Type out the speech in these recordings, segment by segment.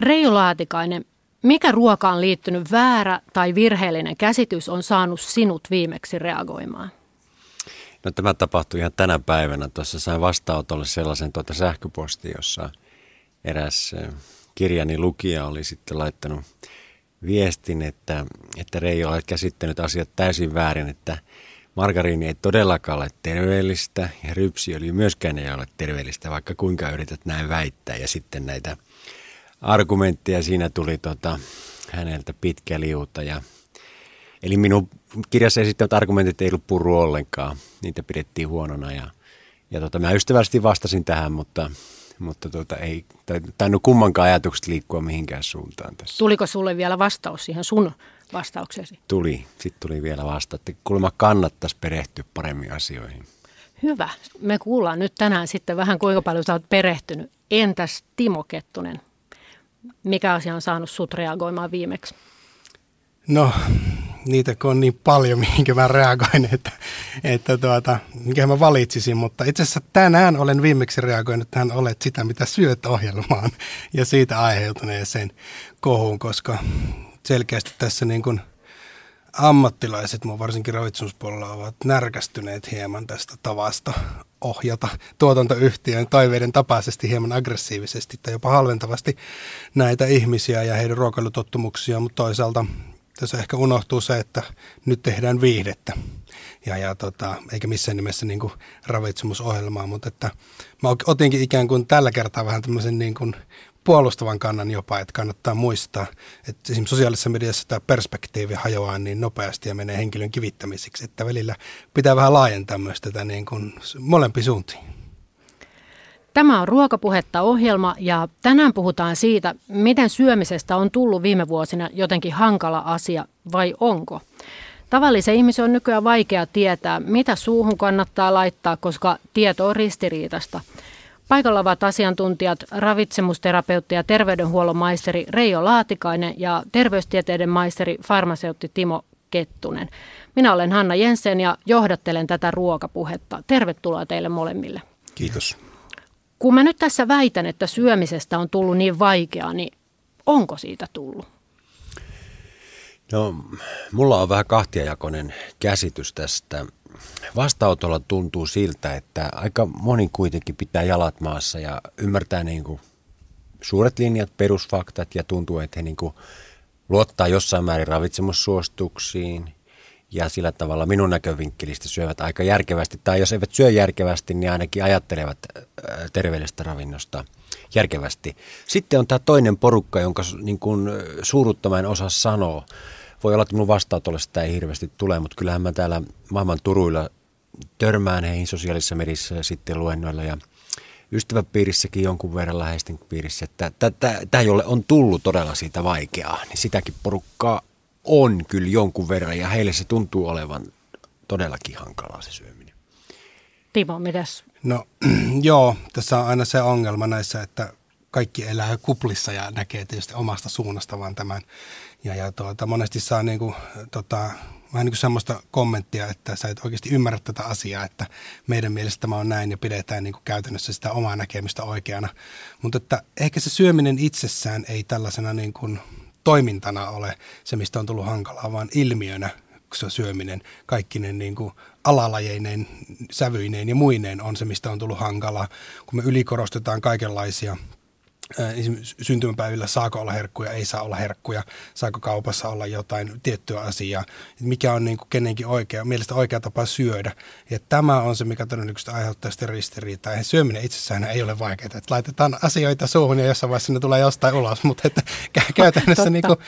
Reijo Laatikainen, mikä ruokaan liittynyt väärä tai virheellinen käsitys on saanut sinut viimeksi reagoimaan? No tämä tapahtui ihan tänä päivänä. Tuossa sain vastaanotolle sellaisen tuota sähköposti, jossa eräs kirjani lukija oli sitten laittanut viestin, että, että Reijo olet käsittänyt asiat täysin väärin, että margariini ei todellakaan ole terveellistä ja rypsiöljy myöskään ei ole terveellistä, vaikka kuinka yrität näin väittää. Ja sitten näitä argumentteja siinä tuli tota, häneltä pitkä liuta ja Eli minun kirjassa esittämät argumentit ei ollut purru ollenkaan. Niitä pidettiin huonona ja, ja tota, mä ystävällisesti vastasin tähän, mutta, mutta tota, ei tainnut kummankaan ajatukset liikkua mihinkään suuntaan tässä. Tuliko sulle vielä vastaus siihen sun vastauksesi? Tuli. Sitten tuli vielä vasta, että kuulemma kannattaisi perehtyä paremmin asioihin. Hyvä. Me kuullaan nyt tänään sitten vähän kuinka paljon sä oot perehtynyt. Entäs Timo Kettunen? Mikä asia on saanut sut reagoimaan viimeksi? No, niitä on niin paljon, mihinkä mä reagoin, että, että tuota, mikä mä valitsisin. Mutta itse asiassa tänään olen viimeksi reagoinut tähän Olet sitä, mitä syöt ohjelmaan ja siitä aiheutuneeseen kohuun, koska selkeästi tässä niin kuin ammattilaiset, varsinkin ravitsemuspuolella, ovat närkästyneet hieman tästä tavasta ohjata tuotantoyhtiön toiveiden tapaisesti hieman aggressiivisesti tai jopa halventavasti näitä ihmisiä ja heidän ruokailutottumuksia, mutta toisaalta tässä ehkä unohtuu se, että nyt tehdään viihdettä. Ja, ja tota, eikä missään nimessä niin kuin ravitsemusohjelmaa, mutta että mä otinkin ikään kuin tällä kertaa vähän tämmöisen niin kuin puolustavan kannan jopa, että kannattaa muistaa, että esimerkiksi sosiaalisessa mediassa tämä perspektiivi hajoaa niin nopeasti ja menee henkilön kivittämisiksi, että välillä pitää vähän laajentaa myös tätä niin kuin molempi suuntiin. Tämä on Ruokapuhetta ohjelma ja tänään puhutaan siitä, miten syömisestä on tullut viime vuosina jotenkin hankala asia vai onko. Tavallisen ihmisen on nykyään vaikea tietää, mitä suuhun kannattaa laittaa, koska tieto on ristiriitasta. Paikalla ovat asiantuntijat, ravitsemusterapeutti ja terveydenhuollon maisteri Reijo Laatikainen ja terveystieteiden maisteri farmaseutti Timo Kettunen. Minä olen Hanna Jensen ja johdattelen tätä ruokapuhetta. Tervetuloa teille molemmille. Kiitos. Kun mä nyt tässä väitän, että syömisestä on tullut niin vaikeaa, niin onko siitä tullut? No, mulla on vähän kahtiajakoinen käsitys tästä. Vastaanotolla tuntuu siltä, että aika moni kuitenkin pitää jalat maassa ja ymmärtää niin kuin suuret linjat, perusfaktat ja tuntuu, että he niin kuin luottaa jossain määrin ravitsemussuostuksiin ja sillä tavalla minun näkövinkkelistä syövät aika järkevästi, tai jos eivät syö järkevästi, niin ainakin ajattelevat äh, terveellisestä ravinnosta järkevästi. Sitten on tämä toinen porukka, jonka niin kuin osa sanoo. Voi olla, että minun vastaanotolle sitä ei hirveästi tule, mutta kyllähän mä täällä maailman turuilla törmään heihin sosiaalisessa medissä ja sitten luennoilla ja ystäväpiirissäkin jonkun verran läheisten piirissä, että tämä, jolle on tullut todella siitä vaikeaa, niin sitäkin porukkaa on kyllä jonkun verran ja heille se tuntuu olevan todellakin hankalaa se syöminen. Timo, mitäs? No joo, tässä on aina se ongelma näissä, että kaikki elää kuplissa ja näkee tietysti omasta suunnasta vaan tämän. Ja, ja tuota, monesti saa niin kuin, tota, vähän niin kuin semmoista kommenttia, että sä et oikeasti ymmärrä tätä asiaa, että meidän mielestä tämä on näin ja pidetään niin kuin käytännössä sitä omaa näkemystä oikeana. Mutta että ehkä se syöminen itsessään ei tällaisena niin kuin toimintana ole se, mistä on tullut hankalaa, vaan ilmiönä se syöminen, kaikkinen niin kuin alalajeineen, sävyineen ja muineen on se, mistä on tullut hankalaa, kun me ylikorostetaan kaikenlaisia syntymäpäivillä saako olla herkkuja, ei saa olla herkkuja, saako kaupassa olla jotain tiettyä asiaa, mikä on niin kuin kenenkin oikea, mielestä oikea tapa syödä. Ja tämä on se, mikä todennäköisesti aiheuttaa sitä ristiriitaa. Ja syöminen itsessään ei ole vaikeaa, että laitetaan asioita suuhun ja jossain vaiheessa ne tulee jostain ulos, mutta että käytännössä niin kuin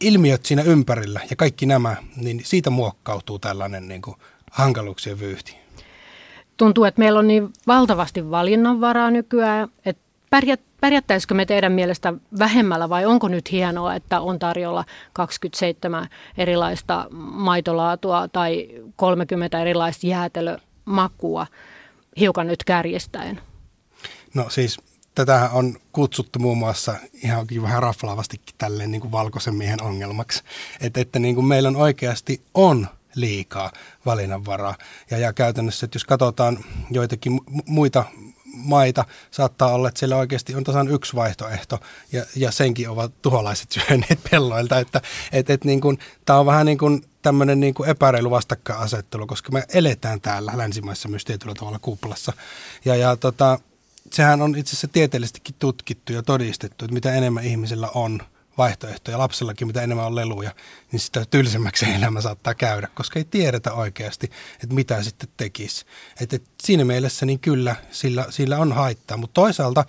ilmiöt siinä ympärillä ja kaikki nämä, niin siitä muokkautuu tällainen niin kuin hankaluuksien vyyhti. Tuntuu, että meillä on niin valtavasti valinnanvaraa nykyään, että pärjät, pärjättäisikö me teidän mielestä vähemmällä vai onko nyt hienoa, että on tarjolla 27 erilaista maitolaatua tai 30 erilaista jäätelömakua hiukan nyt kärjestäen? No siis tätä on kutsuttu muun muassa ihan vähän raflaavastikin tälleen niin kuin valkoisen miehen ongelmaksi. Että, että niin kuin meillä on oikeasti on liikaa valinnanvaraa. Ja, ja käytännössä, että jos katsotaan joitakin muita maita saattaa olla, että siellä oikeasti on tasan yksi vaihtoehto ja, ja senkin ovat tuholaiset syöneet pelloilta. Että et, et niin kuin, tämä on vähän niin kuin tämmöinen niin kuin epäreilu vastakkainasettelu, koska me eletään täällä länsimaissa myös tietyllä tavalla kuplassa. Ja, ja tota, sehän on itse asiassa tieteellisestikin tutkittu ja todistettu, että mitä enemmän ihmisillä on – vaihtoehtoja. Lapsellakin, mitä enemmän on leluja, niin sitä tylsemmäksi elämä saattaa käydä, koska ei tiedetä oikeasti, että mitä sitten tekisi. Et, et siinä mielessä niin kyllä sillä, sillä on haittaa, mutta toisaalta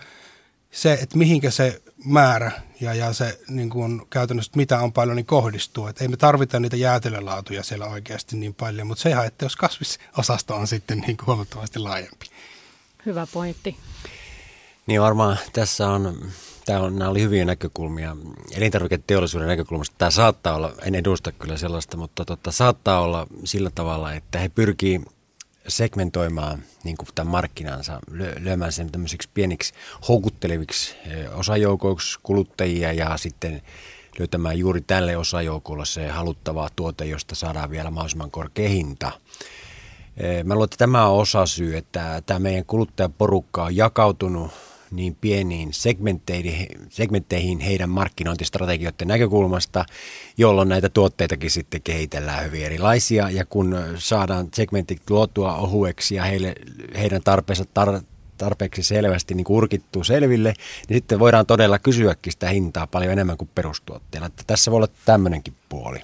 se, että mihinkä se määrä ja, ja se niin kuin käytännössä mitä on paljon, niin kohdistuu. Et ei me tarvita niitä jäätelölaatuja siellä oikeasti niin paljon, mutta se ihan, että jos kasvisosasto on sitten niin kuin huomattavasti laajempi. Hyvä pointti. Niin varmaan tässä on Tämä on, nämä oli hyviä näkökulmia. Elintarviketeollisuuden näkökulmasta tämä saattaa olla, en edusta kyllä sellaista, mutta totta, saattaa olla sillä tavalla, että he pyrkii segmentoimaan niin kuin tämän markkinansa, lyömään sen tämmöisiksi pieniksi houkutteleviksi osajoukoiksi kuluttajia ja sitten löytämään juuri tälle osajoukolle se haluttava tuote, josta saadaan vielä mahdollisimman korkea hinta. Mä luulen, että tämä on osa syy, että tämä meidän kuluttajaporukka on jakautunut niin pieniin segmentteihin, heidän markkinointistrategioiden näkökulmasta, jolloin näitä tuotteitakin sitten kehitellään hyvin erilaisia. Ja kun saadaan segmentit luotua ohueksi ja heille, heidän tarpeensa tar- tarpeeksi selvästi niin urkittuu selville, niin sitten voidaan todella kysyäkin sitä hintaa paljon enemmän kuin perustuotteella. Että tässä voi olla tämmöinenkin puoli.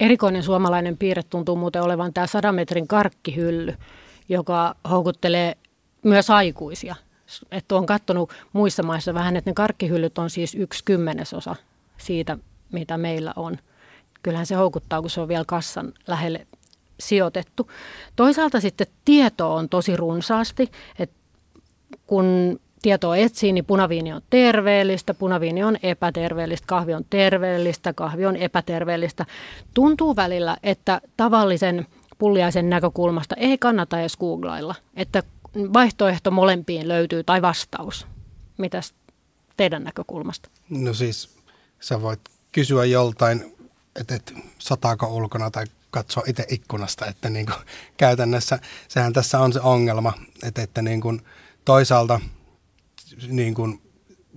Erikoinen suomalainen piirre tuntuu muuten olevan tämä 100 metrin karkkihylly, joka houkuttelee myös aikuisia että on katsonut muissa maissa vähän, että ne karkkihyllyt on siis yksi kymmenesosa siitä, mitä meillä on. Kyllähän se houkuttaa, kun se on vielä kassan lähelle sijoitettu. Toisaalta sitten tietoa on tosi runsaasti, että kun tietoa etsii, niin punaviini on terveellistä, punaviini on epäterveellistä, kahvi on terveellistä, kahvi on epäterveellistä. Tuntuu välillä, että tavallisen pulliaisen näkökulmasta ei kannata edes googlailla, että vaihtoehto molempiin löytyy tai vastaus. Mitäs teidän näkökulmasta? No siis sä voit kysyä joltain, että, että sataako ulkona tai katsoa itse ikkunasta, että niin kuin, käytännössä sehän tässä on se ongelma, että, että niin kuin, toisaalta niin kuin,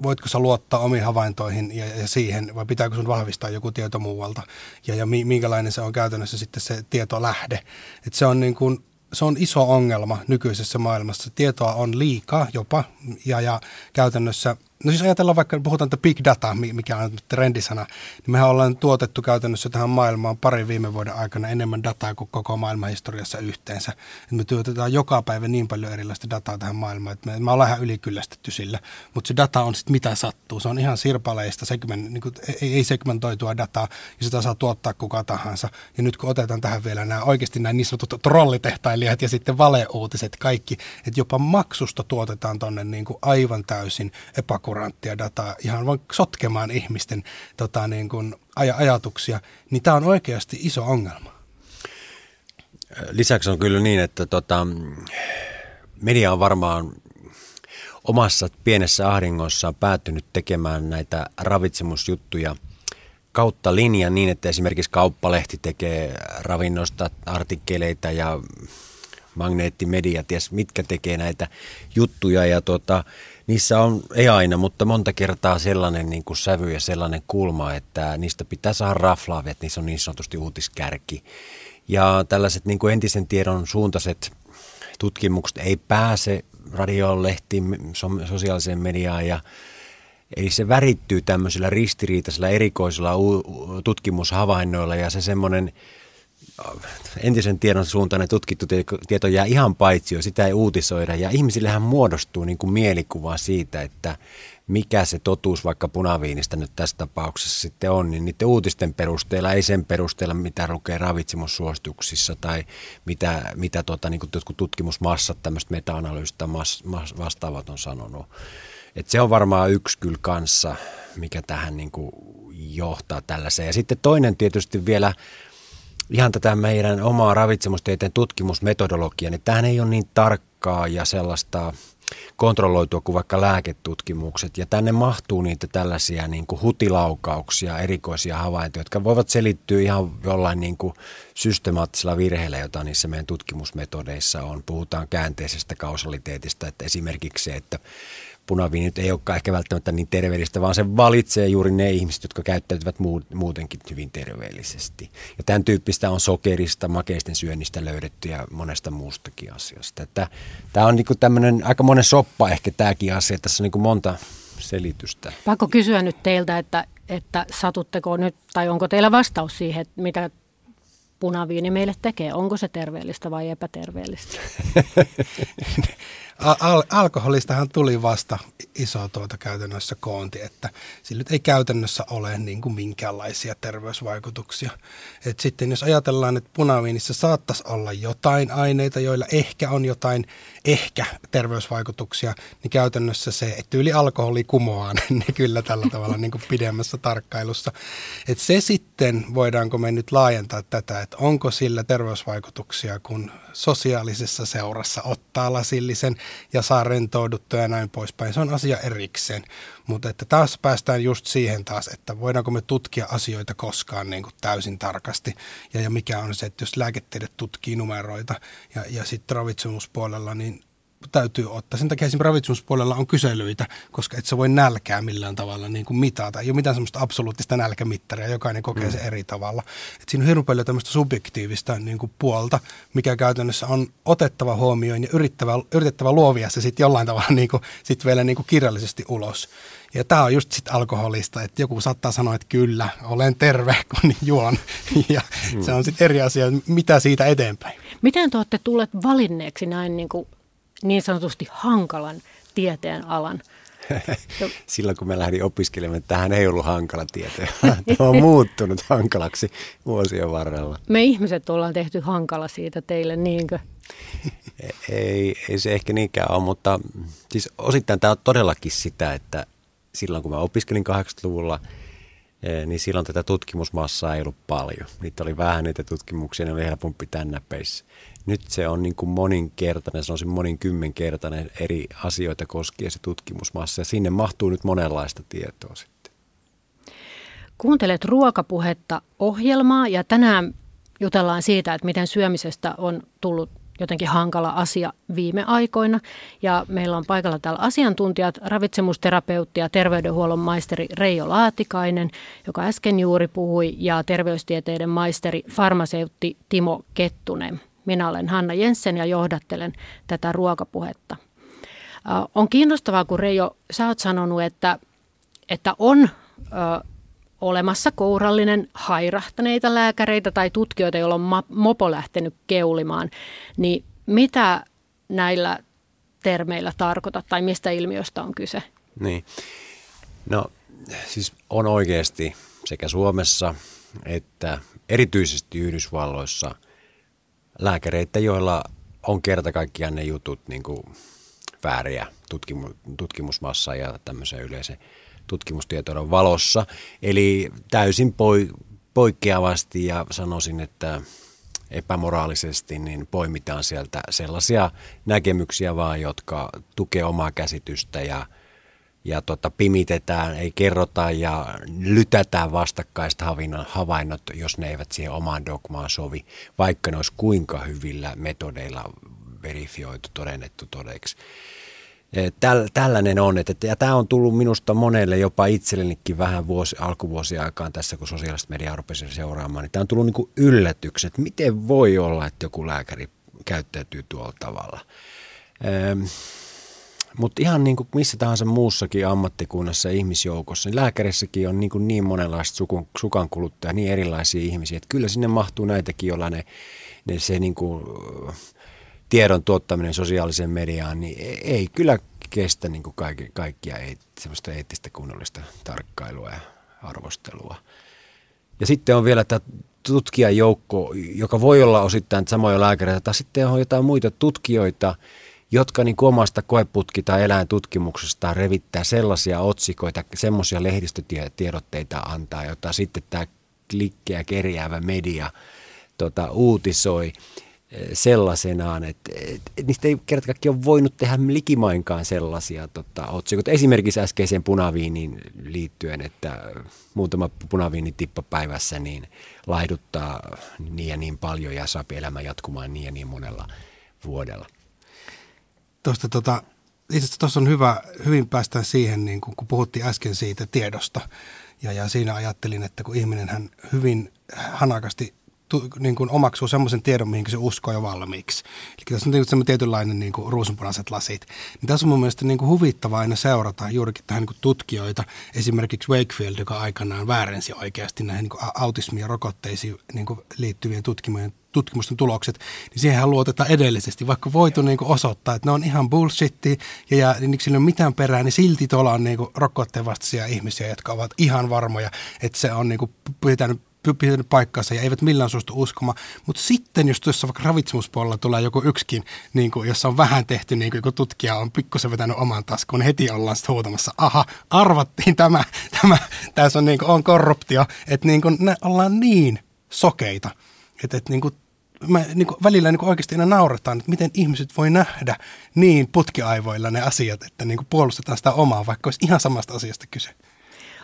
voitko sä luottaa omiin havaintoihin ja, ja siihen, vai pitääkö sun vahvistaa joku tieto muualta, ja, ja minkälainen se on käytännössä sitten se tietolähde. Että se on niin kuin, se on iso ongelma nykyisessä maailmassa. Tietoa on liikaa jopa ja, ja käytännössä – No siis ajatellaan vaikka, puhutaan että big data, mikä on trendisana, niin mehän ollaan tuotettu käytännössä tähän maailmaan parin viime vuoden aikana enemmän dataa kuin koko maailman historiassa yhteensä. Et me tuotetaan joka päivä niin paljon erilaista dataa tähän maailmaan, että me, me ollaan ihan ylikyllästetty sillä. Mutta se data on sitten mitä sattuu. Se on ihan sirpaleista, segment, niin kuin, ei, ei segmentoitua dataa, ja sitä saa tuottaa kuka tahansa. Ja nyt kun otetaan tähän vielä nämä oikeasti nämä niin sanotut trollitehtailijat ja sitten valeuutiset kaikki, että jopa maksusta tuotetaan tuonne niin aivan täysin epäku akuranttia dataa ihan vain sotkemaan ihmisten tota, niin kuin, aj- ajatuksia, niin tämä on oikeasti iso ongelma. Lisäksi on kyllä niin, että tota, media on varmaan omassa pienessä ahdingossa päättynyt tekemään näitä ravitsemusjuttuja kautta linjan niin, että esimerkiksi kauppalehti tekee ravinnosta artikkeleita ja magneettimedia, ties mitkä tekee näitä juttuja ja tota, niissä on, ei aina, mutta monta kertaa sellainen niin kuin sävy ja sellainen kulma, että niistä pitää saada raflaavia, että niissä on niin sanotusti uutiskärki. Ja tällaiset niin kuin entisen tiedon suuntaiset tutkimukset ei pääse radioon, lehtiin, sosiaaliseen mediaan ja Eli se värittyy tämmöisillä ristiriitaisilla erikoisilla tutkimushavainnoilla ja se semmoinen entisen tiedon suuntainen tutkittu tieto jää ihan paitsi, sitä ei uutisoida. Ja ihmisillehän muodostuu niin kuin mielikuva siitä, että mikä se totuus vaikka punaviinistä nyt tässä tapauksessa sitten on, niin niiden uutisten perusteella, ei sen perusteella, mitä lukee ravitsemussuosituksissa tai mitä, mitä tota, niin kuin tutkimusmassat, tämmöistä meta-analyysistä vastaavat on sanonut. Et se on varmaan yksi kyllä kanssa, mikä tähän niin kuin johtaa tällaiseen. Ja sitten toinen tietysti vielä ihan tätä meidän omaa ravitsemustieteen tutkimusmetodologiaa, niin tämähän ei ole niin tarkkaa ja sellaista kontrolloitua kuin vaikka lääketutkimukset. Ja tänne mahtuu niitä tällaisia niin kuin hutilaukauksia, erikoisia havaintoja, jotka voivat selittyä ihan jollain niin kuin systemaattisella virheellä, jota niissä meidän tutkimusmetodeissa on. Puhutaan käänteisestä kausaliteetista, että esimerkiksi se, että punaviini nyt ei olekaan ehkä välttämättä niin terveellistä, vaan se valitsee juuri ne ihmiset, jotka käyttäytyvät muutenkin hyvin terveellisesti. Ja tämän tyyppistä on sokerista, makeisten syönnistä löydetty ja monesta muustakin asiasta. Että tämä on niin tämmöinen aika monen soppa ehkä tämäkin asia. Tässä on niin monta selitystä. Pakko kysyä nyt teiltä, että, että satutteko nyt, tai onko teillä vastaus siihen, että mitä punaviini meille tekee? Onko se terveellistä vai epäterveellistä? al- alkoholistahan tuli vasta iso tuota käytännössä koonti, että sillä ei käytännössä ole niin kuin minkäänlaisia terveysvaikutuksia. Et sitten jos ajatellaan, että punaviinissä saattaisi olla jotain aineita, joilla ehkä on jotain ehkä terveysvaikutuksia, niin käytännössä se, että yli alkoholi kumoaa ne kyllä tällä tavalla niin kuin pidemmässä tarkkailussa. Et se sitten, voidaanko me nyt laajentaa tätä, että onko sillä terveysvaikutuksia, kun sosiaalisessa seurassa ottaa lasillisen ja saa rentouduttua ja näin poispäin. Se on asia erikseen. Mutta että taas päästään just siihen taas, että voidaanko me tutkia asioita koskaan niin kuin täysin tarkasti. Ja, ja mikä on se, että jos lääketiede tutkii numeroita ja, ja sitten ravitsemuspuolella, niin täytyy ottaa. Sen takia esimerkiksi ravitsemuspuolella on kyselyitä, koska et sä voi nälkää millään tavalla niin kuin mitata. Ei ole mitään semmoista absoluuttista nälkämittaria, jokainen kokee mm. se eri tavalla. Et siinä on hirveän paljon tämmöistä subjektiivista niin kuin puolta, mikä käytännössä on otettava huomioon ja yritettävä, yritettävä luovia se sitten jollain tavalla niin kuin, sit vielä niin kuin kirjallisesti ulos. Ja tämä on just sitten alkoholista, että joku saattaa sanoa, että kyllä, olen terve, kun juon. Ja mm. se on sitten eri asia, mitä siitä eteenpäin. Miten te olette tulleet valinneeksi näin niin kuin niin sanotusti hankalan tieteen alan? Silloin kun mä lähdin opiskelemaan, tähän ei ollut hankala tieteen. Tämä on muuttunut hankalaksi vuosien varrella. Me ihmiset ollaan tehty hankala siitä teille, niinkö? Ei, ei se ehkä niinkään ole, mutta siis osittain tämä on todellakin sitä, että silloin kun mä opiskelin 80-luvulla, eh, niin silloin tätä tutkimusmassaa ei ollut paljon. Niitä oli vähän niitä tutkimuksia, ne oli helpompi tännäpeissä nyt se on niin kuin moninkertainen, se on moninkymmenkertainen eri asioita koskien se tutkimusmassa ja sinne mahtuu nyt monenlaista tietoa sitten. Kuuntelet ruokapuhetta ohjelmaa ja tänään jutellaan siitä, että miten syömisestä on tullut jotenkin hankala asia viime aikoina. Ja meillä on paikalla täällä asiantuntijat, ravitsemusterapeutti ja terveydenhuollon maisteri Reijo Laatikainen, joka äsken juuri puhui, ja terveystieteiden maisteri farmaseutti Timo Kettunen. Minä olen Hanna Jensen ja johdattelen tätä ruokapuhetta. On kiinnostavaa, kun Reijo, sä oot sanonut, että, että on ö, olemassa kourallinen hairahtaneita lääkäreitä tai tutkijoita, joilla on mopo lähtenyt keulimaan. Niin mitä näillä termeillä tarkoitat tai mistä ilmiöstä on kyse? Niin. No siis on oikeasti sekä Suomessa että erityisesti Yhdysvalloissa – lääkäreitä, joilla on kerta kaikkiaan ne jutut niin kuin vääriä tutkimu- tutkimusmassa ja tämmöisen yleisen tutkimustietoiden valossa. Eli täysin poi- poikkeavasti ja sanoisin, että epämoraalisesti, niin poimitaan sieltä sellaisia näkemyksiä vaan, jotka tukee omaa käsitystä ja – ja tota, pimitetään, ei kerrota ja lytätään vastakkaista havainnot, jos ne eivät siihen omaan dogmaan sovi, vaikka ne olisi kuinka hyvillä metodeilla verifioitu, todennettu todeksi. Täl, tällainen on, että, ja tämä on tullut minusta monelle, jopa itsellenikin vähän vuosi, alkuvuosien aikaan tässä, kun sosiaalista mediaa rupesin seuraamaan, niin tämä on tullut niin yllätyksen, että miten voi olla, että joku lääkäri käyttäytyy tuolla tavalla. Mutta ihan niin kuin missä tahansa muussakin ammattikunnassa ja ihmisjoukossa, niin lääkärissäkin on niin, kuin niin monenlaista sukun, sukankuluttajia, niin erilaisia ihmisiä, että kyllä sinne mahtuu näitäkin, joilla ne, ne se niin kuin, tiedon tuottaminen sosiaaliseen mediaan, niin ei kyllä kestä niin kuin kaikki, kaikkia semmoista eettistä kunnollista tarkkailua ja arvostelua. Ja sitten on vielä tämä tutkijajoukko, joka voi olla osittain samoja lääkäreitä, tai sitten on jotain muita tutkijoita, jotka niin omasta koeputki- tai eläintutkimuksesta revittää sellaisia otsikoita, semmoisia lehdistötiedotteita antaa, jota sitten tämä klikkeä kerjäävä media tota, uutisoi. sellaisenaan, että, että niistä ei kerta kaikkiaan ole voinut tehdä likimainkaan sellaisia tota, otsikoita. Esimerkiksi äskeiseen punaviiniin liittyen, että muutama punaviinitippa päivässä niin laiduttaa niin ja niin paljon ja saa elämä jatkumaan niin ja niin monella vuodella. Tuosta tota, itse tuossa on hyvä, hyvin päästään siihen, niin kun, kun puhuttiin äsken siitä tiedosta. Ja, ja siinä ajattelin, että kun ihminen hän hyvin hanakasti tu, niin kuin omaksuu semmoisen tiedon, mihin se uskoo jo valmiiksi. Eli tässä on semmoinen tietynlainen niin kuin ruusunpunaiset lasit. Niin tässä on mun mielestä niin kuin huvittavaa aina seurata juurikin tähän niin kuin tutkijoita. Esimerkiksi Wakefield, joka aikanaan väärensi oikeasti näihin niin autismia rokotteisiin niin kuin liittyvien tutkimusten tutkimusten tulokset, niin siihen luotetaan edellisesti, vaikka voitu niin osoittaa, että ne on ihan bullshittia ja, ja niin sillä ei ole mitään perää, niin silti tuolla on niin rokotteen vastaisia ihmisiä, jotka ovat ihan varmoja, että se on niin kuin pitänyt pitänyt paikkansa ja eivät millään suostu uskomaan. Mutta sitten, jos tuossa vaikka ravitsemuspuolella tulee joku yksikin, niin kuin, jossa on vähän tehty, niin kuin joku tutkija on pikkusen vetänyt oman taskuun, niin heti ollaan sitten huutamassa, aha, arvattiin tämä, tämä tässä on, niin kuin, on korruptio, että niin kuin, ne ollaan niin sokeita, että, että niin kuin, mä niin kuin, välillä niin kuin oikeasti aina nauretaan, että miten ihmiset voi nähdä niin putkiaivoilla ne asiat, että niin kuin puolustetaan sitä omaa, vaikka olisi ihan samasta asiasta kyse.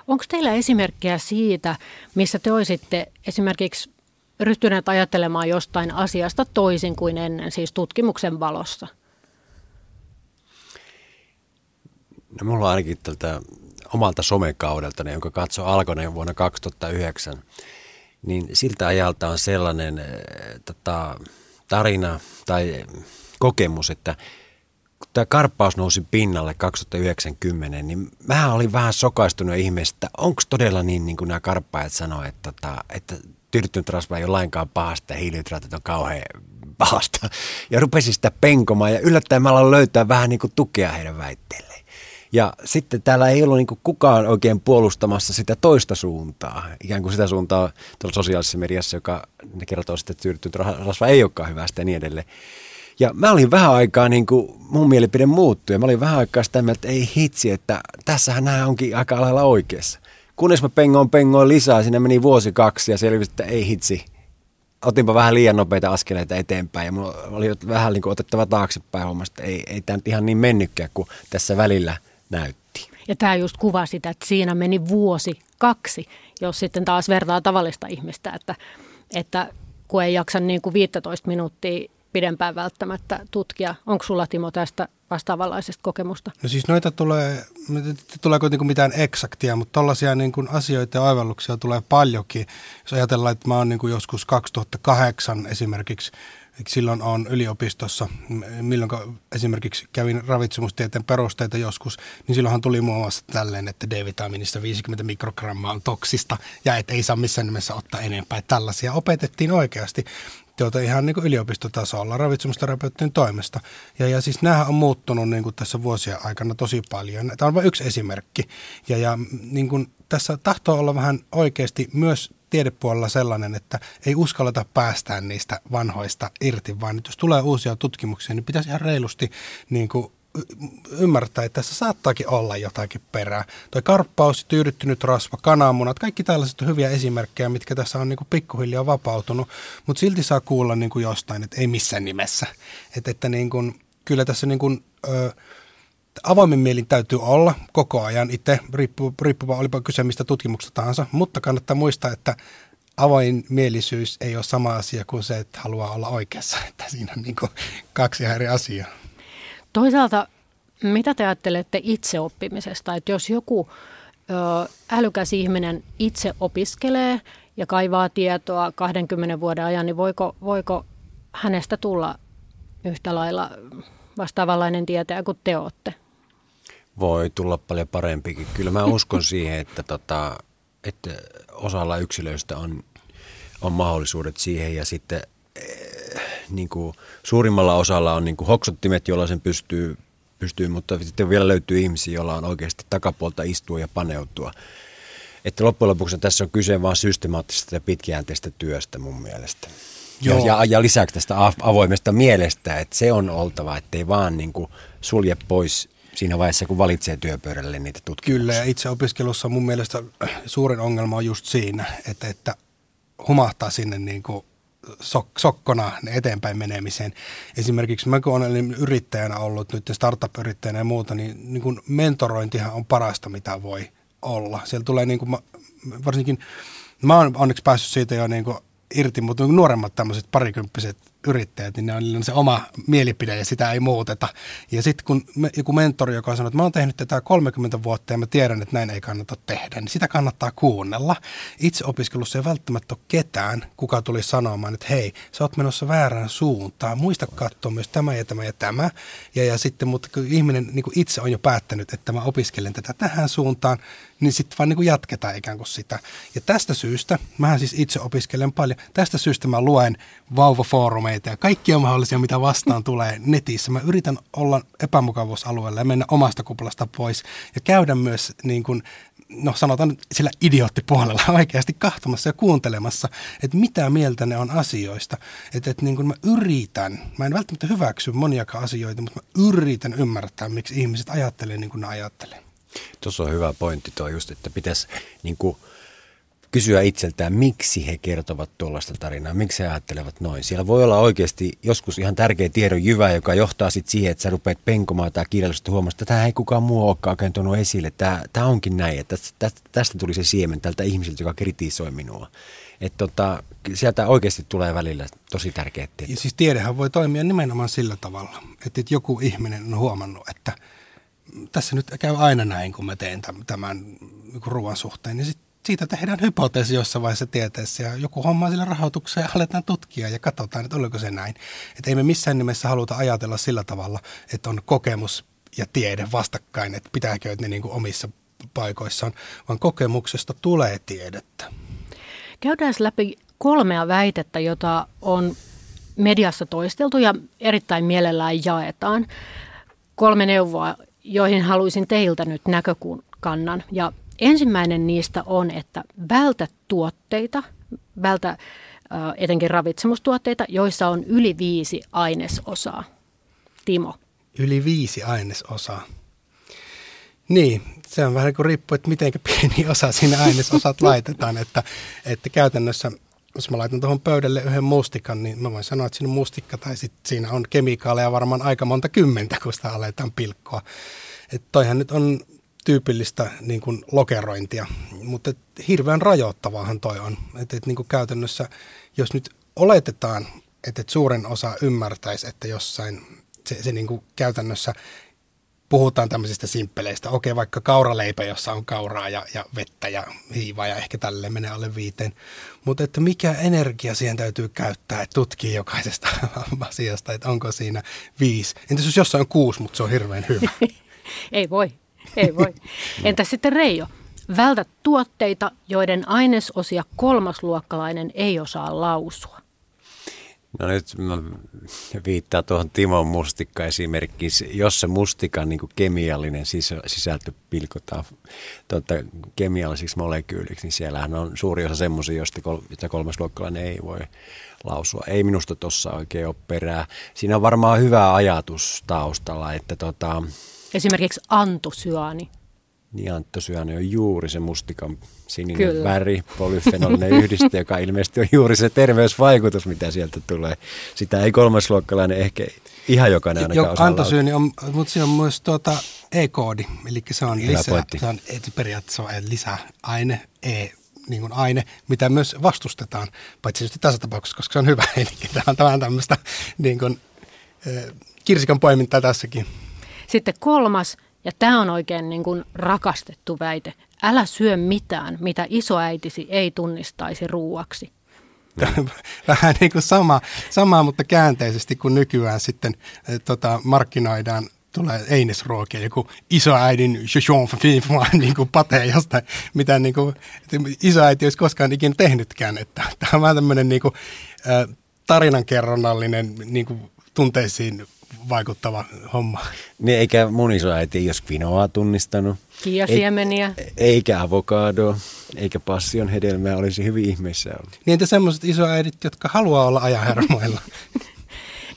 Onko teillä esimerkkejä siitä, missä te olisitte esimerkiksi ryhtyneet ajattelemaan jostain asiasta toisin kuin ennen, siis tutkimuksen valossa? No mulla on ainakin tältä omalta somekaudelta, jonka katso alkoi vuonna 2009, niin siltä ajalta on sellainen äh, tota, tarina tai kokemus, että – kun tämä karppaus nousi pinnalle 2090, niin mä olin vähän sokaistunut ihmeestä, onko todella niin, niin kuin nämä karppaajat sanoivat, että, tota, että tyydyttynyt rasva ei ole lainkaan pahasta ja hiilihydraatit on kauhean pahasta. Ja rupesin sitä penkomaan ja yllättäen mä aloin löytää vähän niin kuin tukea heidän väitteilleen. Ja sitten täällä ei ollut niin kukaan oikein puolustamassa sitä toista suuntaa, ikään kuin sitä suuntaa tuolla sosiaalisessa mediassa, joka ne kertoo sitten, että tyydyttynyt rasva ei olekaan hyvästä ja niin edelleen. Ja mä olin vähän aikaa, niin kuin mun mielipide muuttui ja mä olin vähän aikaa sitä mieltä, että ei hitsi, että tässähän nämä onkin aika lailla oikeassa. Kunnes mä pengoin pengoin lisää, siinä meni vuosi kaksi ja selvisi, että ei hitsi. Otinpa vähän liian nopeita askeleita eteenpäin ja mulla oli vähän niin kuin otettava taaksepäin hommasta, että ei, ei tämä ihan niin mennytkään kuin tässä välillä näytti. Ja tämä just kuvaa sitä, että siinä meni vuosi kaksi, jos sitten taas vertaa tavallista ihmistä, että, että kun ei jaksa niin kuin 15 minuuttia pidempään välttämättä tutkia. Onko sulla Timo tästä vastaavanlaisesta kokemusta? No siis noita tulee, tulee kuitenkin mitään eksaktia, mutta tällaisia niin kuin asioita ja oivalluksia tulee paljonkin. Jos ajatellaan, että mä oon niin kuin joskus 2008 esimerkiksi silloin on yliopistossa, milloin esimerkiksi kävin ravitsemustieteen perusteita joskus, niin silloinhan tuli muun muassa tälleen, että D-vitamiinista 50 mikrogrammaa on toksista ja että ei saa missään nimessä ottaa enempää. Tällaisia opetettiin oikeasti tuota ihan niin yliopistotasolla ravitsemusterapeuttien toimesta. Ja, ja siis nämä on muuttunut niin kuin tässä vuosien aikana tosi paljon. Tämä on vain yksi esimerkki. Ja, ja niin kuin tässä tahtoo olla vähän oikeasti myös tiedepuolella sellainen, että ei uskalleta päästään niistä vanhoista irti, vaan jos tulee uusia tutkimuksia, niin pitäisi ihan reilusti niin kuin ymmärtää, että tässä saattaakin olla jotakin perää. Toi karppaus, tyydyttynyt rasva, kananmunat, kaikki tällaiset hyviä esimerkkejä, mitkä tässä on niin kuin pikkuhiljaa vapautunut, mutta silti saa kuulla niin kuin jostain, että ei missään nimessä. Et, että niin kuin, kyllä tässä niin kuin, ö, avoimen mielin täytyy olla koko ajan itse, riippuva, riippuva olipa kyse mistä tutkimuksesta tahansa, mutta kannattaa muistaa, että avoin mielisyys ei ole sama asia kuin se, että haluaa olla oikeassa, että siinä on niin kaksi eri asiaa. Toisaalta, mitä te ajattelette itseoppimisesta, että jos joku ö, älykäs ihminen itse opiskelee ja kaivaa tietoa 20 vuoden ajan, niin voiko, voiko hänestä tulla yhtä lailla vastaavanlainen tietäjä kuin te olette? Voi tulla paljon parempikin. Kyllä mä uskon siihen, että, tota, että osalla yksilöistä on, on mahdollisuudet siihen ja sitten niin kuin suurimmalla osalla on niin kuin hoksottimet, joilla sen pystyy, pystyy, mutta sitten vielä löytyy ihmisiä, joilla on oikeasti takapuolta istua ja paneutua. Että loppujen lopuksi tässä on kyse vain systemaattisesta ja pitkäjänteistä työstä mun mielestä. Joo. Ja, ja lisäksi tästä avoimesta mielestä, että se on oltava, ettei vaan niin kuin sulje pois siinä vaiheessa, kun valitsee työpöydälle niitä tutkimuksia. Kyllä, ja itse opiskelussa mun mielestä suurin ongelma on just siinä, että, että humahtaa sinne niin kuin sok, sokkona eteenpäin menemiseen. Esimerkiksi mä kun olen yrittäjänä ollut, nyt startup-yrittäjänä ja muuta, niin, niin kuin mentorointihan on parasta, mitä voi olla. Siellä tulee niin kuin, varsinkin, mä oon onneksi päässyt siitä jo niin kuin irti, mutta niin nuoremmat tämmöiset parikymppiset yrittäjät, niin ne on se oma mielipide ja sitä ei muuteta. Ja sitten kun me, joku mentori, joka sanoo, että mä oon tehnyt tätä 30 vuotta ja mä tiedän, että näin ei kannata tehdä, niin sitä kannattaa kuunnella. Itse opiskelussa ei välttämättä ole ketään, kuka tuli sanomaan, että hei, sä oot menossa väärään suuntaan, muista katsoa myös tämä ja tämä ja tämä. Ja, ja sitten, mutta kun ihminen niin kuin itse on jo päättänyt, että mä opiskelen tätä tähän suuntaan, niin sitten vaan niin kuin jatketaan ikään kuin sitä. Ja tästä syystä, mä siis itse opiskelen paljon, tästä syystä mä luen vauvafoorumeita ja kaikkia mahdollisia, mitä vastaan tulee netissä. Mä yritän olla epämukavuusalueella ja mennä omasta kuplasta pois ja käydä myös niin kuin, no sanotaan sillä idioottipuolella oikeasti kahtomassa ja kuuntelemassa, että mitä mieltä ne on asioista. Että, että niin kuin mä yritän, mä en välttämättä hyväksy moniakaan asioita, mutta mä yritän ymmärtää, miksi ihmiset ajattelee niin kuin ne ajattelee. Tuossa on hyvä pointti tuo just, että pitäisi niin kuin kysyä itseltään, miksi he kertovat tuollaista tarinaa, miksi he ajattelevat noin. Siellä voi olla oikeasti joskus ihan tärkeä tiedon jyvä, joka johtaa sitten siihen, että sä rupeat penkomaan tai kirjallisesti huomasta, että tämä ei kukaan muu olekaan oikein tuonut esille. Tämä, tämä onkin näin, että tästä, tästä tuli se siemen tältä ihmiseltä, joka kritisoi minua. Että tota, sieltä oikeasti tulee välillä tosi tärkeät tiedot. Ja siis tiedehän voi toimia nimenomaan sillä tavalla, että joku ihminen on huomannut, että tässä nyt käy aina näin, kun mä teen tämän ruoan suhteen, niin sitten siitä tehdään hypoteesi jossain vaiheessa tieteessä ja joku hommaa sillä rahoitukseen ja aletaan tutkia ja katsotaan, että oliko se näin. Että ei me missään nimessä haluta ajatella sillä tavalla, että on kokemus ja tiede vastakkain, että pitääkö ne niin kuin omissa paikoissaan, vaan kokemuksesta tulee tiedettä. Käydään läpi kolmea väitettä, jota on mediassa toisteltu ja erittäin mielellään jaetaan. Kolme neuvoa, joihin haluaisin teiltä nyt näkökannan. Ja Ensimmäinen niistä on, että vältä tuotteita, vältä etenkin ravitsemustuotteita, joissa on yli viisi ainesosaa. Timo. Yli viisi ainesosaa. Niin, se on vähän kuin riippuu, että miten pieni osa siinä ainesosat laitetaan. Että, että käytännössä, jos mä laitan tuohon pöydälle yhden mustikan, niin mä voin sanoa, että siinä on mustikka tai sitten siinä on kemikaaleja varmaan aika monta kymmentä, kun sitä aletaan pilkkoa. Että toihan nyt on tyypillistä niin kuin lokerointia, mutta et, hirveän rajoittavaahan toi on. Että et, niin kuin käytännössä, jos nyt oletetaan, että et suurin osa ymmärtäisi, että jossain se, se niin kuin käytännössä puhutaan tämmöisistä simppeleistä. Okei, vaikka kauraleipä, jossa on kauraa ja, ja vettä ja hiivaa ja ehkä tälle menee alle viiteen. Mutta että mikä energia siihen täytyy käyttää, että tutkii jokaisesta asiasta, että onko siinä viisi. Entäs jos jossain on kuusi, mutta se on hirveän hyvä? Ei voi. Ei voi. Entä sitten Reijo? Vältä tuotteita, joiden ainesosia kolmasluokkalainen ei osaa lausua. No nyt mä viittaan tuohon Timon mustikka esimerkkiin. Jos se mustikan niin kemiallinen sisältö pilkotaan tuota, kemiallisiksi molekyyliksi, niin siellähän on suuri osa semmoisia, joista kol, kolmasluokkalainen ei voi lausua. Ei minusta tuossa oikein ole perää. Siinä on varmaan hyvä ajatus taustalla, että tota, Esimerkiksi antosyani. Niin antosyani on juuri se mustikan sininen Kyllä. väri, polyfenolinen yhdiste, joka ilmeisesti on juuri se terveysvaikutus, mitä sieltä tulee. Sitä ei kolmasluokkalainen ehkä ihan jokainen ainakaan jo, osaa on, mutta siinä on myös tuota E-koodi, eli se on, lisä, se on periaatteessa on lisäaine, E niin kuin aine, mitä myös vastustetaan, paitsi tietysti tässä tapauksessa, koska se on hyvä. Eli tämä on, tämä on tämmöistä niin kuin, kirsikan poimintaa tässäkin. Sitten kolmas, ja tämä on oikein niin kuin rakastettu väite, älä syö mitään, mitä isoäitisi ei tunnistaisi ruuaksi. Vähän niin kuin sama, sama, mutta käänteisesti kuin nykyään sitten eh, tota, markkinoidaan tulee einesruokia, joku isoäidin niin kuin patee jostain, mitä niin kuin, isoäiti olisi koskaan ikinä tehnytkään. Että, tämä on vähän tämmöinen niin kuin, tarinankerronnallinen niin kuin, tunteisiin vaikuttava homma. Niin eikä mun isoäiti ei olisi kvinoa tunnistanut. Kiasiemeniä. E- eikä avokadoa, eikä passion hedelmää, olisi hyvin ihmeissä ollut. Niin entä semmoiset isoäidit, jotka haluaa olla ajahermoilla?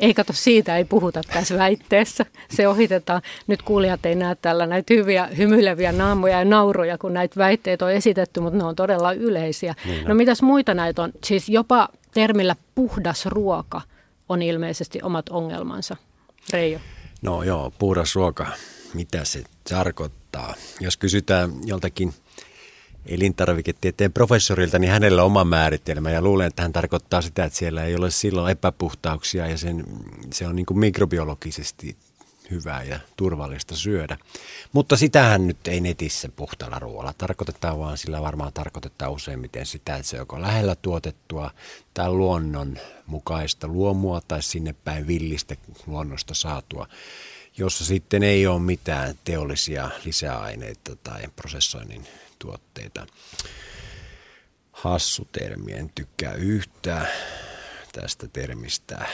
Ei kato, siitä ei puhuta tässä väitteessä. Se ohitetaan. Nyt kuulijat ei näe tällä näitä hyviä hymyileviä naamoja ja nauroja, kun näitä väitteitä on esitetty, mutta ne on todella yleisiä. Niin no mitäs muita näitä on? Siis jopa termillä puhdas ruoka on ilmeisesti omat ongelmansa. Reijo. No joo, puhdas ruoka. Mitä se tarkoittaa? Jos kysytään joltakin – elintarviketieteen professorilta, niin hänellä on oma määritelmä ja luulen, että hän tarkoittaa sitä, että siellä ei ole silloin epäpuhtauksia ja sen, se on niin kuin mikrobiologisesti hyvää ja turvallista syödä. Mutta sitähän nyt ei netissä puhtaalla ruoalla tarkoitetaan, vaan sillä varmaan tarkoitetaan useimmiten sitä, että se joko lähellä tuotettua tai luonnon mukaista luomua tai sinne päin villistä luonnosta saatua jossa sitten ei ole mitään teollisia lisäaineita tai prosessoinnin tuotteita. Hassu termi, en tykkää yhtään tästä termistä.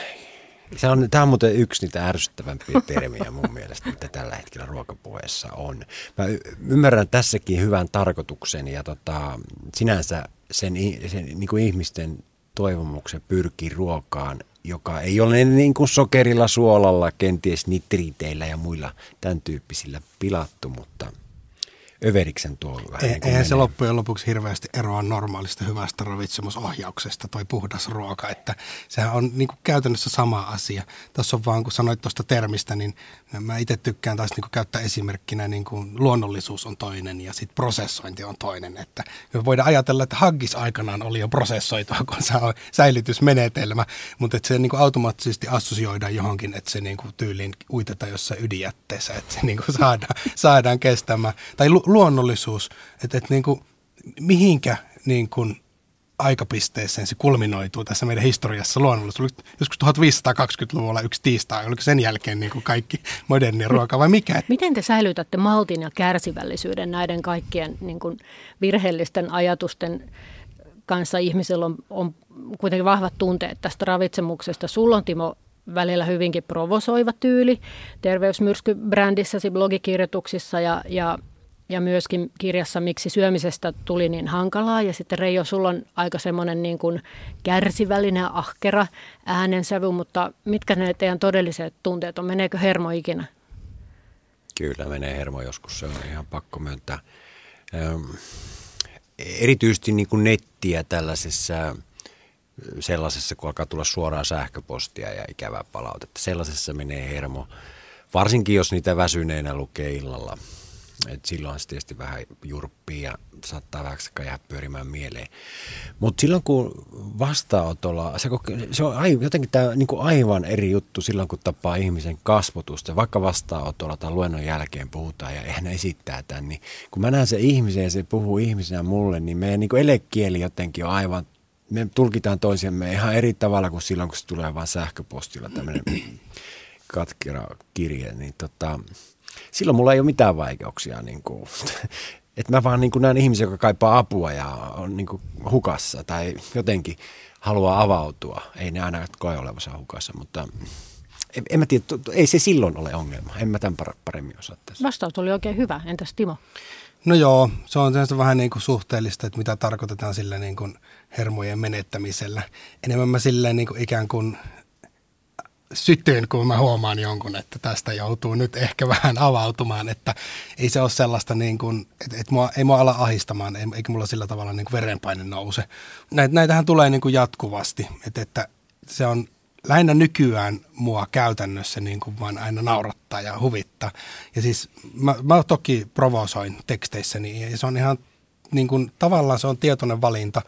Se on, tämä on muuten yksi niitä ärsyttävämpiä termiä mun mielestä, mitä tällä hetkellä ruokapuheessa on. Mä ymmärrän tässäkin hyvän tarkoituksen ja tota, sinänsä sen, sen niin kuin ihmisten toivomuksen pyrkii ruokaan, joka ei ole niin kuin sokerilla, suolalla, kenties nitriiteillä ja muilla tämän tyyppisillä pilattu, mutta – överiksen tuo vähän. Ei, niin eihän se loppujen lopuksi hirveästi eroa normaalista hyvästä ravitsemusohjauksesta, toi puhdas ruoka, että sehän on niin kuin käytännössä sama asia. Tässä on vaan, kun sanoit tuosta termistä, niin mä itse tykkään taas niin kuin käyttää esimerkkinä, niin kuin luonnollisuus on toinen ja sitten prosessointi on toinen. Että me voidaan ajatella, että haggis aikanaan oli jo prosessoitua, kun se on säilytysmenetelmä, mutta että se niin kuin automaattisesti assosioidaan johonkin, että se niin kuin tyyliin uitetaan jossain ydinjätteessä, että se niin kuin saadaan, saadaan kestämään. Tai lu- luonnollisuus, että, että niin kuin, mihinkä niin kuin aikapisteeseen se kulminoituu tässä meidän historiassa luonnollisuus. Joskus 1520-luvulla yksi tiistai, oliko sen jälkeen niin kuin kaikki moderni ruoka vai mikä? Miten te säilytätte maltin ja kärsivällisyyden näiden kaikkien niin kuin virheellisten ajatusten kanssa? Ihmisellä on, on kuitenkin vahvat tunteet tästä ravitsemuksesta. Sulla on Timo välillä hyvinkin provosoiva tyyli terveysmyrsky-brändissäsi blogikirjoituksissa ja, ja ja myöskin kirjassa, miksi syömisestä tuli niin hankalaa. Ja sitten Reijo, sulla on aika semmoinen niin kuin kärsivällinen ja ahkera äänensävy, mutta mitkä ne teidän todelliset tunteet on? Meneekö hermo ikinä? Kyllä menee hermo joskus, se on ihan pakko myöntää. Ähm, erityisesti niin kuin nettiä tällaisessa sellaisessa, kun alkaa tulla suoraan sähköpostia ja ikävää palautetta. Sellaisessa menee hermo, varsinkin jos niitä väsyneenä lukee illalla – et silloin se tietysti vähän jurppii ja saattaa vähän jäädä pyörimään mieleen. Mutta silloin kun vastaanotolla, se, se on aivan, jotenkin tämä niinku aivan eri juttu silloin kun tapaa ihmisen kasvotusta. Vaikka vastaanotolla tai luennon jälkeen puhutaan ja hän esittää tämän, niin kun mä näen sen ihmisen ja se puhuu ihmisenä mulle, niin meidän niinku elekieli jotenkin on aivan me tulkitaan toisiamme ihan eri tavalla kuin silloin, kun se tulee vain sähköpostilla tämmöinen katkera kirje, niin tota, silloin mulla ei ole mitään vaikeuksia. Niin kuin, että mä vaan niin kuin näen ihmisiä, jotka kaipaa apua ja on niin kuin hukassa tai jotenkin haluaa avautua. Ei ne aina koe olevansa hukassa, mutta en, en mä tiedä, ei se silloin ole ongelma. En mä tämän paremmin osaa tässä. Vastaus oli oikein hyvä. Entäs Timo? No joo, se on vähän niin kuin suhteellista, että mitä tarkoitetaan sillä niin kuin hermojen menettämisellä. Enemmän mä silleen niin kuin ikään kuin sytyn, kun mä huomaan jonkun, että tästä joutuu nyt ehkä vähän avautumaan, että ei se ole sellaista niin kuin, että, että mua, ei mua ala ahistamaan, eikä mulla sillä tavalla niin kuin verenpaine nouse. Näit, näitähän tulee niin kuin jatkuvasti, että, että se on lähinnä nykyään mua käytännössä niin kuin vaan aina naurattaa ja huvittaa. Ja siis mä, mä toki provosoin teksteissäni ja se on ihan niin kuin, tavallaan se on tietoinen valinta,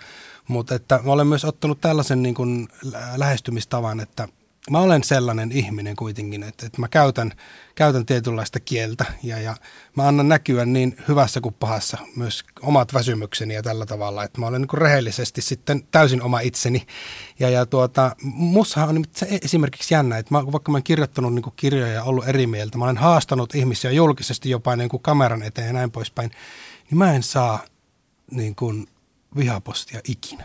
mutta että mä olen myös ottanut tällaisen niin kuin lähestymistavan, että – mä olen sellainen ihminen kuitenkin, että, että mä käytän, käytän tietynlaista kieltä ja, ja mä annan näkyä niin hyvässä kuin pahassa myös omat väsymykseni ja tällä tavalla, että mä olen niin rehellisesti sitten täysin oma itseni. Ja, ja tuota, mussahan on se esimerkiksi jännä, että mä, vaikka mä olen kirjoittanut niin kirjoja ja ollut eri mieltä, mä olen haastanut ihmisiä julkisesti jopa niin kuin kameran eteen ja näin poispäin, niin mä en saa niin kuin vihapostia ikinä.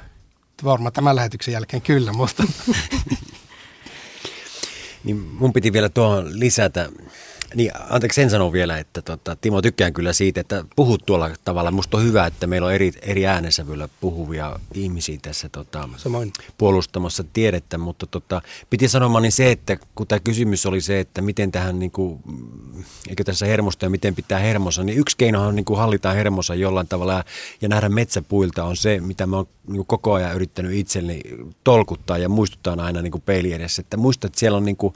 Varmaan tämän lähetyksen jälkeen kyllä, mutta Niin mun piti vielä tuohon lisätä, Niin, anteeksi sen sanon vielä, että tota, Timo tykkään kyllä siitä, että puhut tuolla tavalla. Musta on hyvä, että meillä on eri, eri äänensävyllä puhuvia ihmisiä tässä tota, Samoin. puolustamassa tiedettä, mutta tota, piti sanomaan niin se, että kun tämä kysymys oli se, että miten tähän, niin kuin, eikö tässä hermosta ja miten pitää hermosa, niin yksi keinohan niin kuin hallitaan hermosa jollain tavalla ja nähdä metsäpuilta on se, mitä mä oon niin koko ajan yrittänyt itselleni tolkuttaa ja muistuttaa aina niin kuin peili edessä, että muista, että siellä on niin kuin,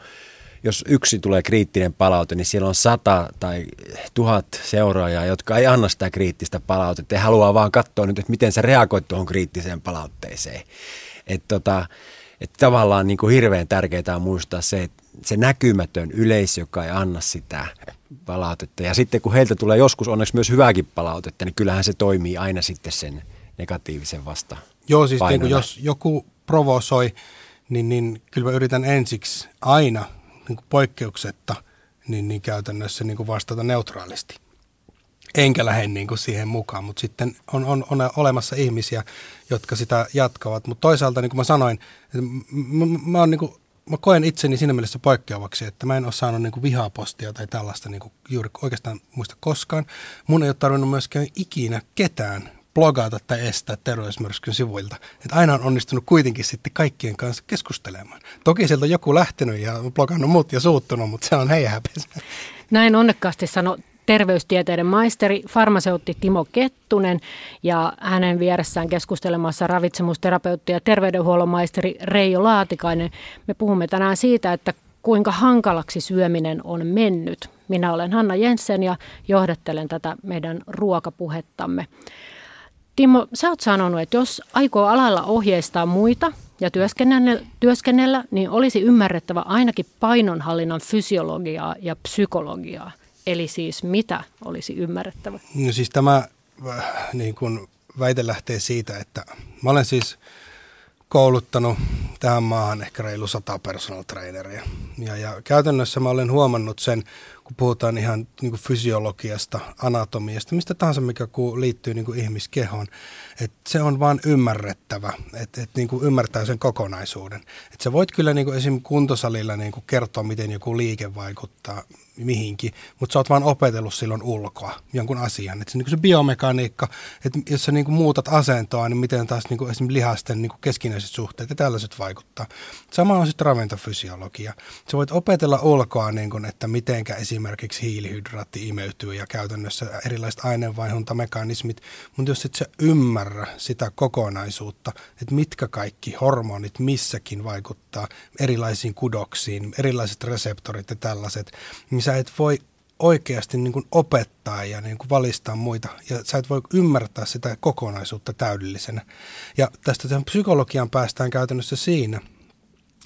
jos yksi tulee kriittinen palaute, niin siellä on sata tai tuhat seuraajaa, jotka ei anna sitä kriittistä palautetta ja haluaa vaan katsoa nyt, että miten sä reagoit tuohon kriittiseen palautteeseen. Että tota, et tavallaan niin kuin hirveän tärkeää on muistaa se, että se näkymätön yleisö, joka ei anna sitä palautetta. Ja sitten kun heiltä tulee joskus onneksi myös hyvääkin palautetta, niin kyllähän se toimii aina sitten sen negatiivisen vasta. Joo, siis niin kuin jos joku provosoi, niin, niin kyllä mä yritän ensiksi aina niin kuin poikkeuksetta niin, niin käytännössä niin kuin vastata neutraalisti. Enkä lähde niin kuin siihen mukaan, mutta sitten on, on, on olemassa ihmisiä, jotka sitä jatkavat. Mutta toisaalta, niin kuin mä sanoin, mä, mä, niin kuin, mä koen itseni siinä mielessä poikkeavaksi, että mä en ole saanut niin vihapostia tai tällaista niin kuin juuri oikeastaan muista koskaan. Mun ei ole tarvinnut myöskään ikinä ketään blogata tai estää terveysmyrskyn sivuilta. Että aina on onnistunut kuitenkin sitten kaikkien kanssa keskustelemaan. Toki sieltä on joku lähtenyt ja blogannut muut ja suuttunut, mutta se on heidän häpeensä. Näin onnekkaasti sanoi terveystieteiden maisteri, farmaseutti Timo Kettunen ja hänen vieressään keskustelemassa ravitsemusterapeutti ja terveydenhuollon maisteri Reijo Laatikainen. Me puhumme tänään siitä, että kuinka hankalaksi syöminen on mennyt. Minä olen Hanna Jensen ja johdattelen tätä meidän ruokapuhettamme. Timo, sä oot sanonut, että jos aikoo alalla ohjeistaa muita ja työskennellä, työskennellä niin olisi ymmärrettävä ainakin painonhallinnan fysiologiaa ja psykologiaa. Eli siis mitä olisi ymmärrettävä? No siis tämä äh, niin kuin väite lähtee siitä, että mä olen siis kouluttanut tähän maahan ehkä reilu sata personal traineria. Ja, ja käytännössä mä olen huomannut sen, kun puhutaan ihan niin kuin fysiologiasta, anatomiasta, mistä tahansa, mikä liittyy niin kuin ihmiskehoon, että se on vaan ymmärrettävä, että, että niin kuin ymmärtää sen kokonaisuuden. Että sä voit kyllä niin kuin esim. kuntosalilla niin kuin kertoa, miten joku liike vaikuttaa mihinkin, mutta sä oot vaan opetellut silloin ulkoa jonkun asian. Että se, niin se biomekaniikka, että jos sä niin kuin muutat asentoa, niin miten taas niin kuin esimerkiksi lihasten niin kuin keskinäiset suhteet ja tällaiset vaikuttaa. Sama on sitten ravintofysiologia. Sä voit opetella ulkoa, niin kuin, että mitenkä esimerkiksi hiilihydraatti imeytyy ja käytännössä erilaiset aineenvaihuntamekanismit, mutta jos et sä ymmärrä sitä kokonaisuutta, että mitkä kaikki hormonit missäkin vaikuttaa erilaisiin kudoksiin, erilaiset reseptorit ja tällaiset, niin sä et voi oikeasti niin kuin opettaa ja niin kuin valistaa muita, ja sä et voi ymmärtää sitä kokonaisuutta täydellisenä. Ja tästä psykologian päästään käytännössä siinä,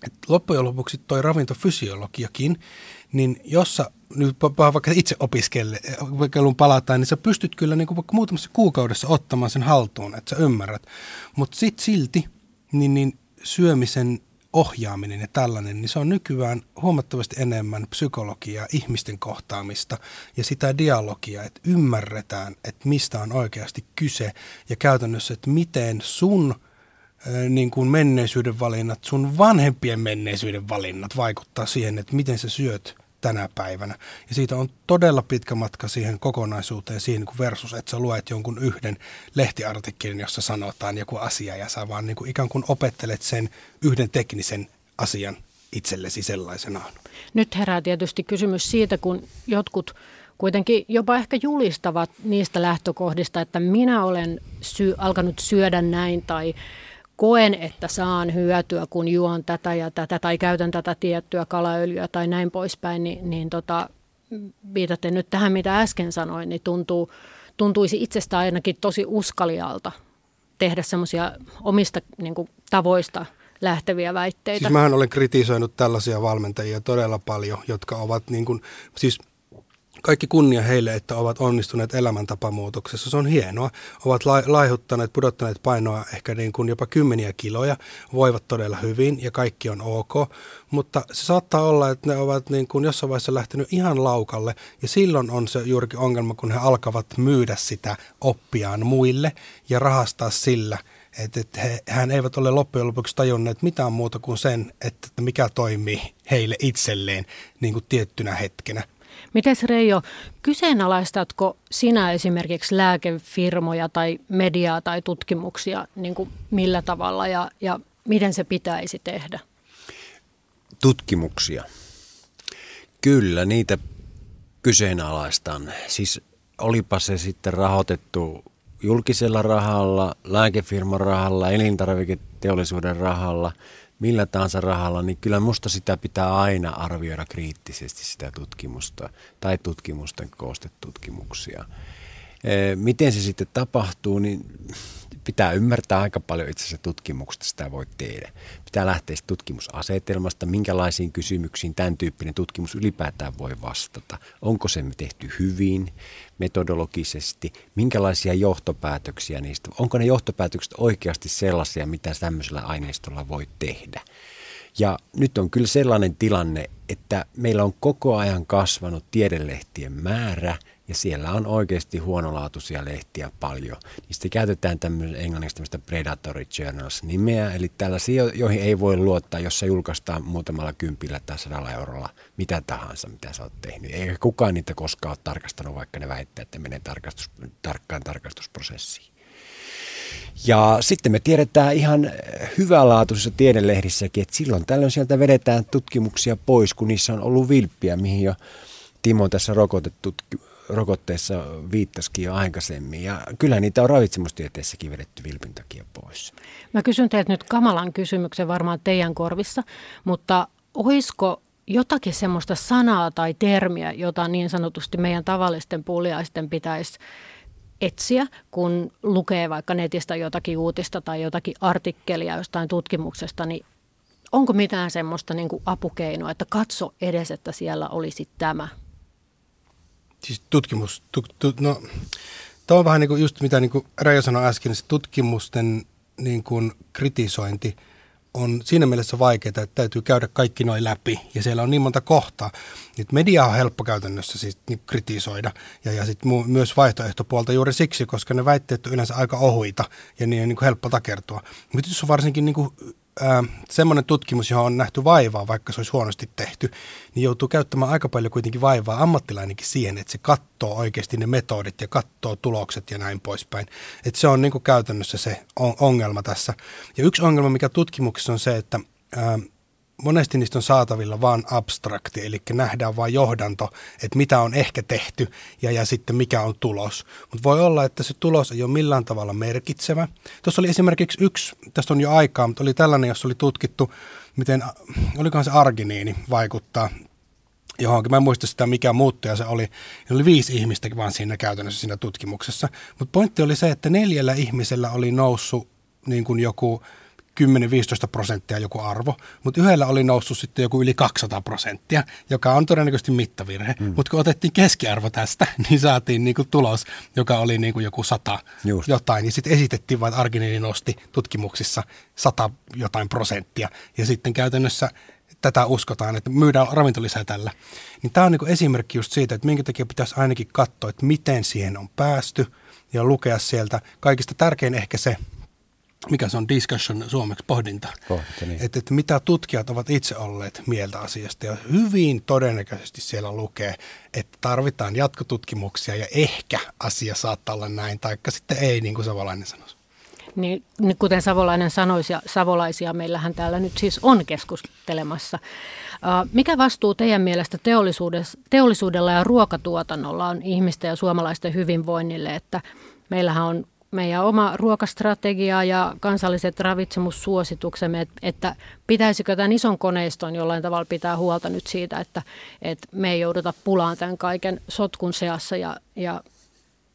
että loppujen lopuksi toi ravintofysiologiakin, niin jos sä nyt vaikka itse opiskelun palataan, niin sä pystyt kyllä niin vaikka muutamassa kuukaudessa ottamaan sen haltuun, että sä ymmärrät. Mutta sitten silti, niin, niin syömisen ohjaaminen ja tällainen, niin se on nykyään huomattavasti enemmän psykologiaa, ihmisten kohtaamista ja sitä dialogia, että ymmärretään, että mistä on oikeasti kyse ja käytännössä, että miten sun niin kuin menneisyyden valinnat, sun vanhempien menneisyyden valinnat vaikuttaa siihen, että miten sä syöt tänä päivänä. Ja siitä on todella pitkä matka siihen kokonaisuuteen siihen niin versus, että sä luet jonkun yhden lehtiartikkelin, jossa sanotaan joku asia ja sä vaan niin kuin ikään kuin opettelet sen yhden teknisen asian itsellesi sellaisenaan. Nyt herää tietysti kysymys siitä, kun jotkut kuitenkin jopa ehkä julistavat niistä lähtökohdista, että minä olen sy- alkanut syödä näin tai koen, että saan hyötyä, kun juon tätä ja tätä tai käytän tätä tiettyä kalaöljyä tai näin poispäin, niin, niin tota, viitaten nyt tähän, mitä äsken sanoin, niin tuntuu, tuntuisi itsestä ainakin tosi uskalialta tehdä semmoisia omista niin kuin, tavoista lähteviä väitteitä. Siis mähän olen kritisoinut tällaisia valmentajia todella paljon, jotka ovat niin kuin, siis – kaikki kunnia heille, että ovat onnistuneet elämäntapamuutoksessa. Se on hienoa. Ovat laihuttaneet, pudottaneet painoa ehkä niin kuin jopa kymmeniä kiloja, voivat todella hyvin ja kaikki on ok. Mutta se saattaa olla, että ne ovat niin kuin jossain vaiheessa lähtenyt ihan laukalle ja silloin on se juurikin ongelma, kun he alkavat myydä sitä oppiaan muille ja rahastaa sillä – että, että he, hän eivät ole loppujen lopuksi tajunneet mitään muuta kuin sen, että mikä toimii heille itselleen niin kuin tiettynä hetkenä. Mites Reijo, kyseenalaistatko sinä esimerkiksi lääkefirmoja tai mediaa tai tutkimuksia niin kuin millä tavalla ja, ja miten se pitäisi tehdä? Tutkimuksia. Kyllä, niitä kyseenalaistan. Siis olipa se sitten rahoitettu julkisella rahalla, lääkefirman rahalla, elintarviketeollisuuden rahalla, millä tahansa rahalla, niin kyllä musta sitä pitää aina arvioida kriittisesti sitä tutkimusta tai tutkimusten koostetutkimuksia. Miten se sitten tapahtuu, niin pitää ymmärtää aika paljon itse asiassa tutkimuksesta sitä voi tehdä. Pitää lähteä tutkimusasetelmasta, minkälaisiin kysymyksiin tämän tyyppinen tutkimus ylipäätään voi vastata. Onko se tehty hyvin, metodologisesti, minkälaisia johtopäätöksiä niistä, onko ne johtopäätökset oikeasti sellaisia, mitä tämmöisellä aineistolla voi tehdä. Ja nyt on kyllä sellainen tilanne, että meillä on koko ajan kasvanut tiedelehtien määrä – ja siellä on oikeasti huonolaatuisia lehtiä paljon. Niistä käytetään tämmöistä englanniksi tämmöistä predatory journals nimeä, eli tällaisia, joihin ei voi luottaa, jos se julkaistaan muutamalla kympillä tai sadalla eurolla mitä tahansa, mitä sä oot tehnyt. Ei kukaan niitä koskaan ole tarkastanut, vaikka ne väittää, että menee tarkastus, tarkkaan tarkastusprosessiin. Ja sitten me tiedetään ihan hyvälaatuisissa tiedelehdissäkin, että silloin tällöin sieltä vedetään tutkimuksia pois, kun niissä on ollut vilppiä, mihin jo Timo tässä rokotettu rokotteessa viittasikin jo aikaisemmin. Ja kyllä niitä on ravitsemustieteessäkin vedetty vilpin takia pois. Mä kysyn teiltä nyt kamalan kysymyksen varmaan teidän korvissa, mutta olisiko jotakin semmoista sanaa tai termiä, jota niin sanotusti meidän tavallisten puuliaisten pitäisi etsiä, kun lukee vaikka netistä jotakin uutista tai jotakin artikkelia jostain tutkimuksesta, niin onko mitään semmoista niin apukeinoa, että katso edes, että siellä olisi tämä – siis tutkimus, tu, tu, no, tuo on vähän niin kuin just mitä niin kuin Reijo sanoi äsken, se tutkimusten niin kuin kritisointi on siinä mielessä vaikeaa, että täytyy käydä kaikki noin läpi ja siellä on niin monta kohtaa. Nyt media on helppo käytännössä siis niin kritisoida ja, ja sit mu- myös vaihtoehtopuolta juuri siksi, koska ne väitteet on yleensä aika ohuita ja niin on niin kuin helppo takertua. Mutta jos on varsinkin niin kuin äh, semmoinen tutkimus, johon on nähty vaivaa, vaikka se olisi huonosti tehty, niin joutuu käyttämään aika paljon kuitenkin vaivaa ammattilainenkin siihen, että se katsoo oikeasti ne metodit ja katsoo tulokset ja näin poispäin. Että se on niin kuin käytännössä se ongelma tässä. Ja yksi ongelma, mikä tutkimuksessa on se, että äh, monesti niistä on saatavilla vain abstrakti, eli nähdään vain johdanto, että mitä on ehkä tehty ja, ja sitten mikä on tulos. Mutta voi olla, että se tulos ei ole millään tavalla merkitsevä. Tuossa oli esimerkiksi yksi, tästä on jo aikaa, mutta oli tällainen, jossa oli tutkittu, miten, olikohan se arginiini vaikuttaa johonkin. Mä en muista sitä, mikä muuttuja se oli. Ja oli viisi ihmistä vaan siinä käytännössä siinä tutkimuksessa. Mutta pointti oli se, että neljällä ihmisellä oli noussut niin kuin joku 10-15 prosenttia joku arvo, mutta yhdellä oli noussut sitten joku yli 200 prosenttia, joka on todennäköisesti mittavirhe. Mm. Mutta kun otettiin keskiarvo tästä, niin saatiin niinku tulos, joka oli niinku joku 100 Just. jotain. Ja sitten esitettiin vain, että arginiini nosti tutkimuksissa 100 jotain prosenttia. Ja sitten käytännössä tätä uskotaan, että myydään ravintolisää tällä. Niin tämä on niinku esimerkki just siitä, että minkä takia pitäisi ainakin katsoa, että miten siihen on päästy ja lukea sieltä. Kaikista tärkein ehkä se, mikä se on discussion suomeksi, pohdinta. pohdinta niin. että, että mitä tutkijat ovat itse olleet mieltä asiasta. Ja hyvin todennäköisesti siellä lukee, että tarvitaan jatkotutkimuksia ja ehkä asia saattaa olla näin, taikka sitten ei, niin kuin Savolainen sanoisi. Niin, niin kuten Savolainen sanoisi, ja savolaisia meillähän täällä nyt siis on keskustelemassa. Mikä vastuu teidän mielestä teollisuudella ja ruokatuotannolla on ihmisten ja suomalaisten hyvinvoinnille, että meillähän on meidän oma ruokastrategia ja kansalliset ravitsemussuosituksemme, että pitäisikö tämän ison koneiston jollain tavalla pitää huolta nyt siitä, että, että me ei jouduta pulaan tämän kaiken sotkun seassa ja, ja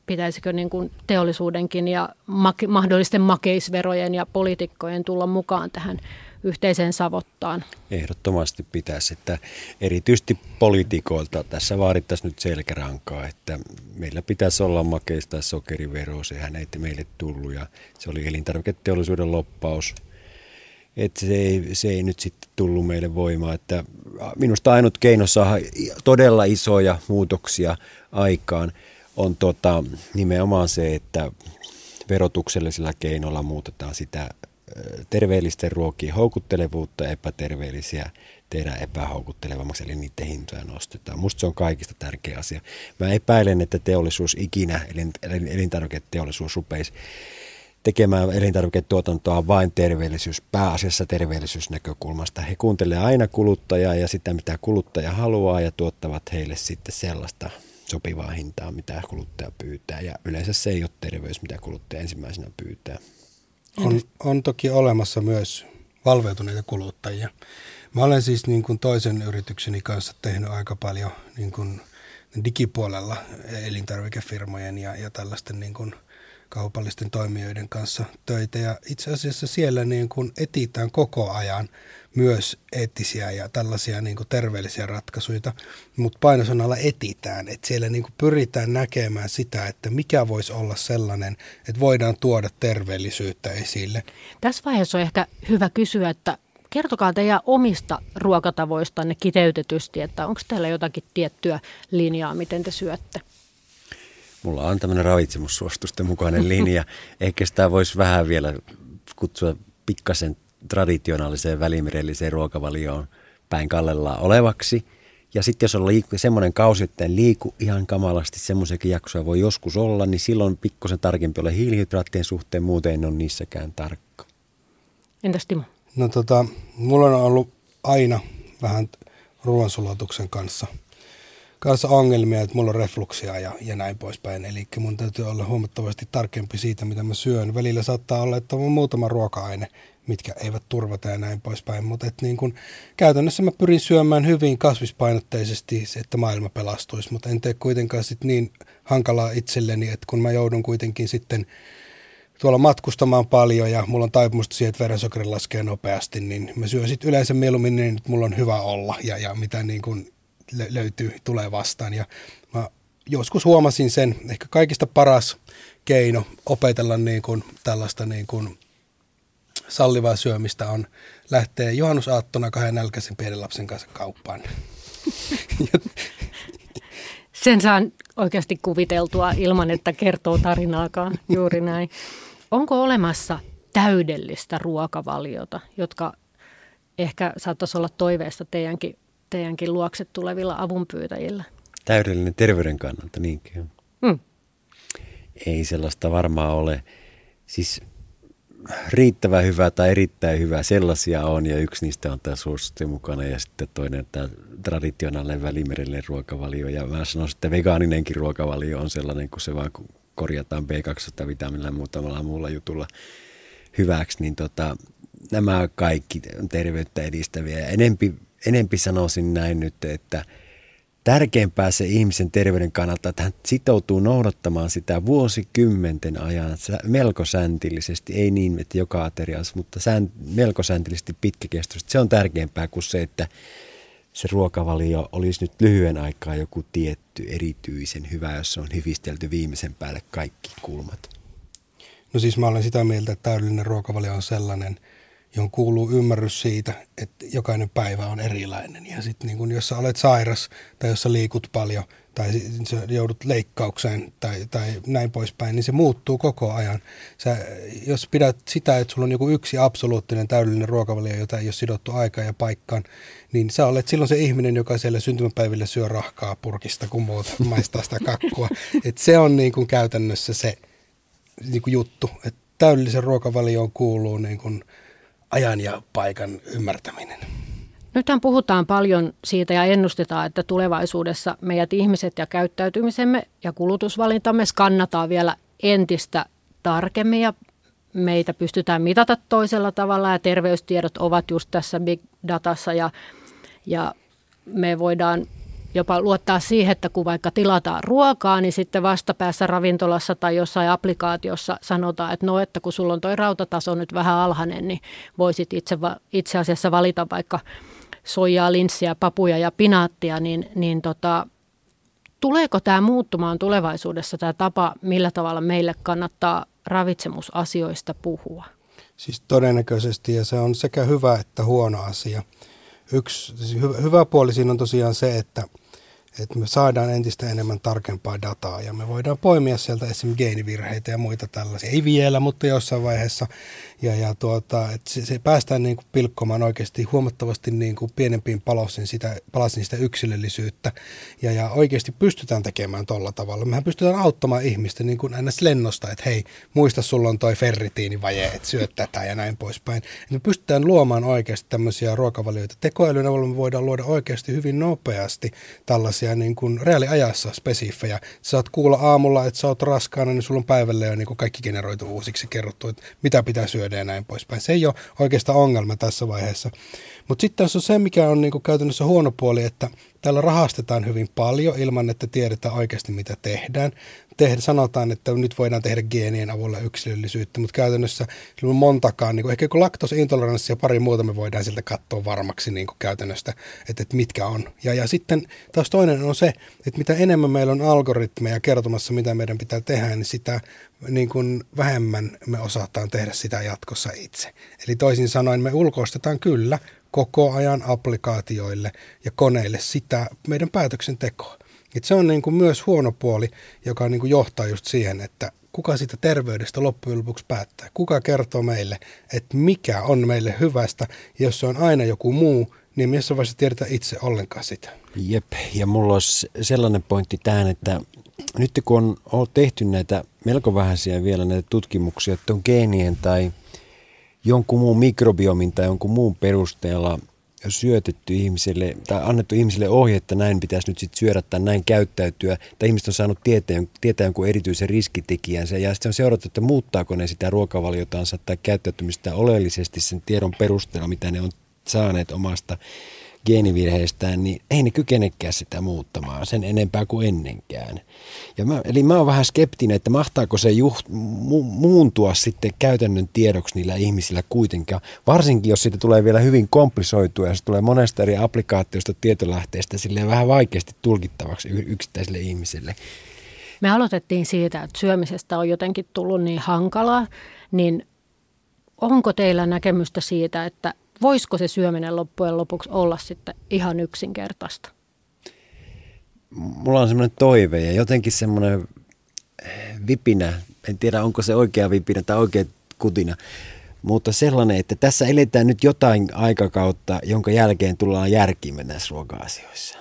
pitäisikö niin kuin teollisuudenkin ja make, mahdollisten makeisverojen ja poliitikkojen tulla mukaan tähän yhteiseen savottaan. Ehdottomasti pitäisi, että erityisesti poliitikoilta tässä vaadittaisiin nyt selkärankaa, että meillä pitäisi olla makeista sokerivero, sehän ei meille tullut ja se oli elintarviketeollisuuden loppaus. Että se ei, se ei nyt sitten tullut meille voimaan. Että minusta ainut keino saada todella isoja muutoksia aikaan on tota, nimenomaan se, että verotuksellisilla keinoilla muutetaan sitä terveellisten ruokien houkuttelevuutta epäterveellisiä tehdä epähoukuttelevammaksi, eli niiden hintoja nostetaan. Musta se on kaikista tärkeä asia. Mä epäilen, että teollisuus ikinä, elintarviketeollisuus rupeisi tekemään elintarviketuotantoa vain terveellisyys, pääasiassa terveellisyysnäkökulmasta. He kuuntelevat aina kuluttajaa ja sitä, mitä kuluttaja haluaa ja tuottavat heille sitten sellaista sopivaa hintaa, mitä kuluttaja pyytää. Ja yleensä se ei ole terveys, mitä kuluttaja ensimmäisenä pyytää. On, on toki olemassa myös valveutuneita kuluttajia. Mä olen siis niin kuin toisen yritykseni kanssa tehnyt aika paljon niin kuin digipuolella elintarvikefirmojen ja, ja tällaisten niin kuin – kaupallisten toimijoiden kanssa töitä ja itse asiassa siellä niin kuin etitään koko ajan myös eettisiä ja tällaisia niin kuin terveellisiä ratkaisuja, mutta painosanalla etitään, että siellä niin kuin pyritään näkemään sitä, että mikä voisi olla sellainen, että voidaan tuoda terveellisyyttä esille. Tässä vaiheessa on ehkä hyvä kysyä, että kertokaa teidän omista ruokatavoistanne kiteytetysti, että onko teillä jotakin tiettyä linjaa, miten te syötte? Mulla on tämmöinen ravitsemussuostusten mukainen linja. Ehkä sitä voisi vähän vielä kutsua pikkasen traditionaaliseen välimerelliseen ruokavalioon päin kallella olevaksi. Ja sitten jos on liik- semmoinen kausi, että en liiku ihan kamalasti, semmoisiakin jaksoja voi joskus olla, niin silloin pikkusen tarkempi ole hiilihydraattien suhteen, muuten en ole niissäkään tarkka. Entäs Timo? No tota, mulla on ollut aina vähän ruoansulatuksen kanssa – kanssa ongelmia, että mulla on refluksia ja, ja näin poispäin. Eli mun täytyy olla huomattavasti tarkempi siitä, mitä mä syön. Välillä saattaa olla, että on muutama ruoka-aine, mitkä eivät turvata ja näin poispäin. Mutta niin kun, käytännössä mä pyrin syömään hyvin kasvispainotteisesti, että maailma pelastuisi. Mutta en tee kuitenkaan sit niin hankalaa itselleni, että kun mä joudun kuitenkin sitten tuolla matkustamaan paljon ja mulla on taipumusta siihen, että verensokeri laskee nopeasti, niin mä syön sitten yleensä mieluummin niin, että mulla on hyvä olla ja, ja mitä niin kuin löytyy, tulee vastaan. Ja mä joskus huomasin sen, ehkä kaikista paras keino opetella niin kuin tällaista niin kuin sallivaa syömistä on lähteä juhannusaattona kahden nälkäisen pienen lapsen kanssa kauppaan. Sen saan oikeasti kuviteltua ilman, että kertoo tarinaakaan juuri näin. Onko olemassa täydellistä ruokavaliota, jotka ehkä saattaisi olla toiveesta teidänkin teidänkin luokse tulevilla avunpyytäjillä? Täydellinen terveyden kannalta, niinkö? Mm. Ei sellaista varmaan ole. Siis riittävän hyvä tai erittäin hyvä, sellaisia on ja yksi niistä on tämä suositus mukana ja sitten toinen tämä traditionaalinen välimerellinen ruokavalio. Ja mä sanoisin, että vegaaninenkin ruokavalio on sellainen, kun se vaan korjataan B12-vitamiinilla ja muutamalla muulla jutulla hyväksi, niin tota, nämä kaikki terveyttä edistäviä. Ja enempi enempi sanoisin näin nyt, että tärkeämpää se ihmisen terveyden kannalta, että hän sitoutuu noudattamaan sitä vuosikymmenten ajan melko säntillisesti, ei niin, että joka ateriassa, mutta sään, melko säntillisesti pitkäkestoisesti. Se on tärkeämpää kuin se, että se ruokavalio olisi nyt lyhyen aikaa joku tietty erityisen hyvä, jos se on hyvistelty viimeisen päälle kaikki kulmat. No siis mä olen sitä mieltä, että täydellinen ruokavalio on sellainen – johon kuuluu ymmärrys siitä, että jokainen päivä on erilainen. Ja sitten niin kun jos sä olet sairas tai jos sä liikut paljon tai sä joudut leikkaukseen tai, tai näin poispäin, niin se muuttuu koko ajan. Sä, jos pidät sitä, että sulla on joku yksi absoluuttinen täydellinen ruokavalio, jota ei ole sidottu aikaan ja paikkaan, niin sä olet silloin se ihminen, joka siellä syntymäpäivillä syö rahkaa purkista, kun muuta maistaa sitä kakkua. Et se on niin kuin käytännössä se niin kuin juttu, että täydellisen ruokavalioon kuuluu niin kuin – ajan ja paikan ymmärtäminen. Nythän puhutaan paljon siitä ja ennustetaan, että tulevaisuudessa meidät ihmiset ja käyttäytymisemme ja kulutusvalintamme skannataan vielä entistä tarkemmin ja meitä pystytään mitata toisella tavalla ja terveystiedot ovat just tässä big datassa ja, ja me voidaan jopa luottaa siihen, että kun vaikka tilataan ruokaa, niin sitten vastapäässä ravintolassa tai jossain applikaatiossa sanotaan, että no, että kun sulla on toi rautataso nyt vähän alhainen, niin voisit itse, itse asiassa valita vaikka soijaa, linssiä, papuja ja pinaattia, niin, niin tota, tuleeko tämä muuttumaan tulevaisuudessa tämä tapa, millä tavalla meille kannattaa ravitsemusasioista puhua? Siis todennäköisesti ja se on sekä hyvä että huono asia. Yksi siis hyvä, hyvä puoli siinä on tosiaan se, että – että me saadaan entistä enemmän tarkempaa dataa ja me voidaan poimia sieltä esimerkiksi geenivirheitä ja muita tällaisia. Ei vielä, mutta jossain vaiheessa. Ja, ja tuota, että se, se päästään niin kuin pilkkomaan oikeasti huomattavasti niin kuin pienempiin palosin sitä, palasin sitä yksilöllisyyttä. Ja, ja oikeasti pystytään tekemään tuolla tavalla. Mehän pystytään auttamaan ihmistä niin kuin aina lennosta, että hei, muista sulla on toi ferritiinivaje, että syöt tätä ja näin poispäin. Et me pystytään luomaan oikeasti tämmöisiä ruokavalioita. Tekoälyn avulla me voidaan luoda oikeasti hyvin nopeasti tällaisia niin kuin reaaliajassa spesifejä. Saat kuulla aamulla, että sä oot raskaana, niin sulla on päivällä jo niin kuin kaikki generoitu uusiksi kerrottu, että mitä pitää syödä ja näin poispäin. Se ei ole oikeastaan ongelma tässä vaiheessa. Mutta sitten se on se, mikä on niin kuin käytännössä huono puoli, että täällä rahastetaan hyvin paljon ilman, että tiedetään oikeasti mitä tehdään tehdä, sanotaan, että nyt voidaan tehdä geenien avulla yksilöllisyyttä, mutta käytännössä on montakaan, niin kuin, ehkä kun laktoosintoleranssi ja pari muuta me voidaan siltä katsoa varmaksi niin kuin käytännöstä, että, että mitkä on. Ja, ja sitten taas toinen on se, että mitä enemmän meillä on algoritmeja kertomassa, mitä meidän pitää tehdä, niin sitä niin kuin vähemmän me osataan tehdä sitä jatkossa itse. Eli toisin sanoen me ulkoistetaan kyllä koko ajan applikaatioille ja koneille sitä meidän päätöksentekoa. Et se on niin kuin myös huono puoli, joka niin kuin johtaa just siihen, että kuka sitä terveydestä loppujen lopuksi päättää. Kuka kertoo meille, että mikä on meille hyvästä, ja jos se on aina joku muu, niin missä vaiheessa tiedetä itse ollenkaan sitä. Jep, ja mulla olisi sellainen pointti tähän, että nyt kun on, on tehty näitä melko vähäisiä vielä näitä tutkimuksia, että on geenien tai jonkun muun mikrobiomin tai jonkun muun perusteella – syötetty ihmisille tai annettu ihmisille ohje, että näin pitäisi nyt sitten syödä tai näin käyttäytyä, tai ihmiset on saanut tietää, tietää jonkun erityisen riskitekijänsä, ja sitten on seurattu, että muuttaako ne sitä ruokavaliotansa tai käyttäytymistä oleellisesti sen tiedon perusteella, mitä ne on saaneet omasta geenivirheistään, niin ei ne kykenekään sitä muuttamaan sen enempää kuin ennenkään. Ja mä, eli mä oon vähän skeptinen, että mahtaako se juht, mu, muuntua sitten käytännön tiedoksi niillä ihmisillä kuitenkaan, varsinkin jos siitä tulee vielä hyvin komplisoitua ja se tulee monesta eri applikaatiosta tietolähteestä silleen vähän vaikeasti tulkittavaksi yksittäiselle ihmiselle. Me aloitettiin siitä, että syömisestä on jotenkin tullut niin hankalaa, niin onko teillä näkemystä siitä, että voisiko se syöminen loppujen lopuksi olla sitten ihan yksinkertaista? Mulla on semmoinen toive ja jotenkin semmoinen vipinä, en tiedä onko se oikea vipinä tai oikea kutina, mutta sellainen, että tässä eletään nyt jotain aikakautta, jonka jälkeen tullaan järkiin näissä ruoka-asioissa.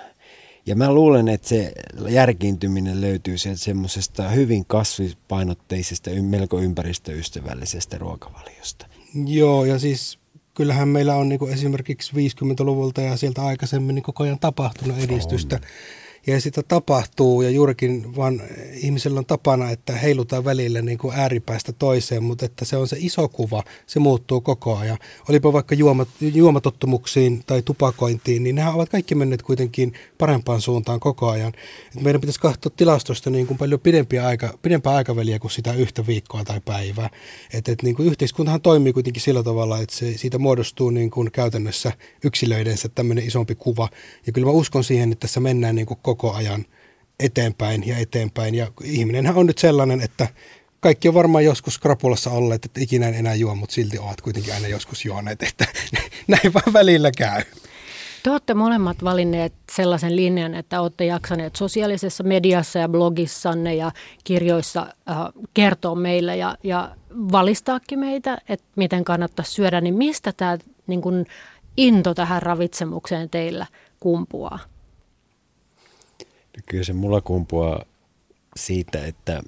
Ja mä luulen, että se järkiintyminen löytyy sieltä semmoisesta hyvin kasvipainotteisesta, melko ympäristöystävällisestä ruokavaliosta. Joo, ja siis kyllähän meillä on niin kuin esimerkiksi 50-luvulta ja sieltä aikaisemmin niin koko ajan tapahtunut edistystä. On ja sitä tapahtuu ja juurikin vaan ihmisellä on tapana, että heilutaan välillä niin kuin ääripäästä toiseen, mutta että se on se iso kuva, se muuttuu koko ajan. Olipa vaikka juomat, juomatottumuksiin tai tupakointiin, niin nämä ovat kaikki menneet kuitenkin parempaan suuntaan koko ajan. Et meidän pitäisi katsoa tilastosta niin kuin paljon pidempiä aika, pidempää aikaväliä kuin sitä yhtä viikkoa tai päivää. Et, et niin kuin yhteiskuntahan toimii kuitenkin sillä tavalla, että se, siitä muodostuu niin kuin käytännössä yksilöidensä tämmöinen isompi kuva. Ja kyllä mä uskon siihen, että tässä mennään niin kuin koko ajan eteenpäin ja eteenpäin. Ja ihminenhän on nyt sellainen, että kaikki on varmaan joskus krapulassa olleet, että ikinä en enää juo, mutta silti ovat kuitenkin aina joskus juoneet, että näin vaan välillä käy. Te olette molemmat valinneet sellaisen linjan, että olette jaksaneet sosiaalisessa mediassa ja blogissanne ja kirjoissa äh, kertoa meille ja, ja valistaakin meitä, että miten kannattaisi syödä. Niin mistä tämä niin kun, into tähän ravitsemukseen teillä kumpuaa? Kyllä se mulla kumpuaa siitä, että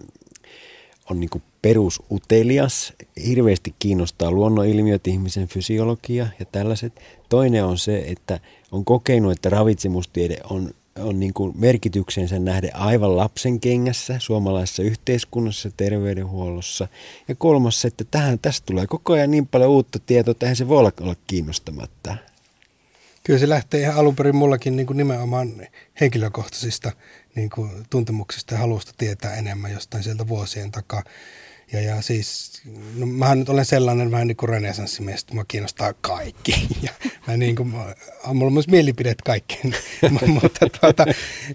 on niin perusutelias, hirveästi kiinnostaa luonnonilmiöt, ihmisen fysiologia ja tällaiset. Toinen on se, että on kokenut, että ravitsemustiede on, on niin kuin merkityksensä nähden aivan lapsen kengässä suomalaisessa yhteiskunnassa, terveydenhuollossa. Ja kolmas se, että tähän, tästä tulee koko ajan niin paljon uutta tietoa, että eihän se voi olla, olla kiinnostamatta. Kyllä se lähtee ihan alun perin mullakin niin kuin nimenomaan henkilökohtaisista niin kuin tuntemuksista ja halusta tietää enemmän jostain sieltä vuosien takaa. Ja, ja siis, no, mä nyt olen sellainen vähän niin kuin renesanssimies, että mä kiinnostaa kaikki. Ja mä niin kuin, mulla on myös mielipidet kaikkeen. Mutta tuota,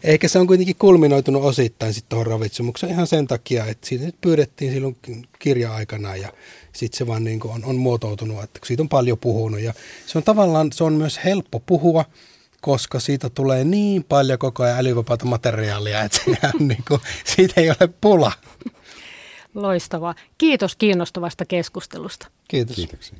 ehkä se on kuitenkin kulminoitunut osittain sitten tuohon ravitsemukseen ihan sen takia, että siitä pyydettiin silloin kirja-aikana ja sitten se vaan niin kuin on, on muotoutunut, että siitä on paljon puhunut. Ja se on tavallaan, se on myös helppo puhua, koska siitä tulee niin paljon koko ajan älyvapaata materiaalia, että on niin kuin, siitä ei ole pula. Loistavaa. Kiitos kiinnostavasta keskustelusta. Kiitos. Kiitoksia.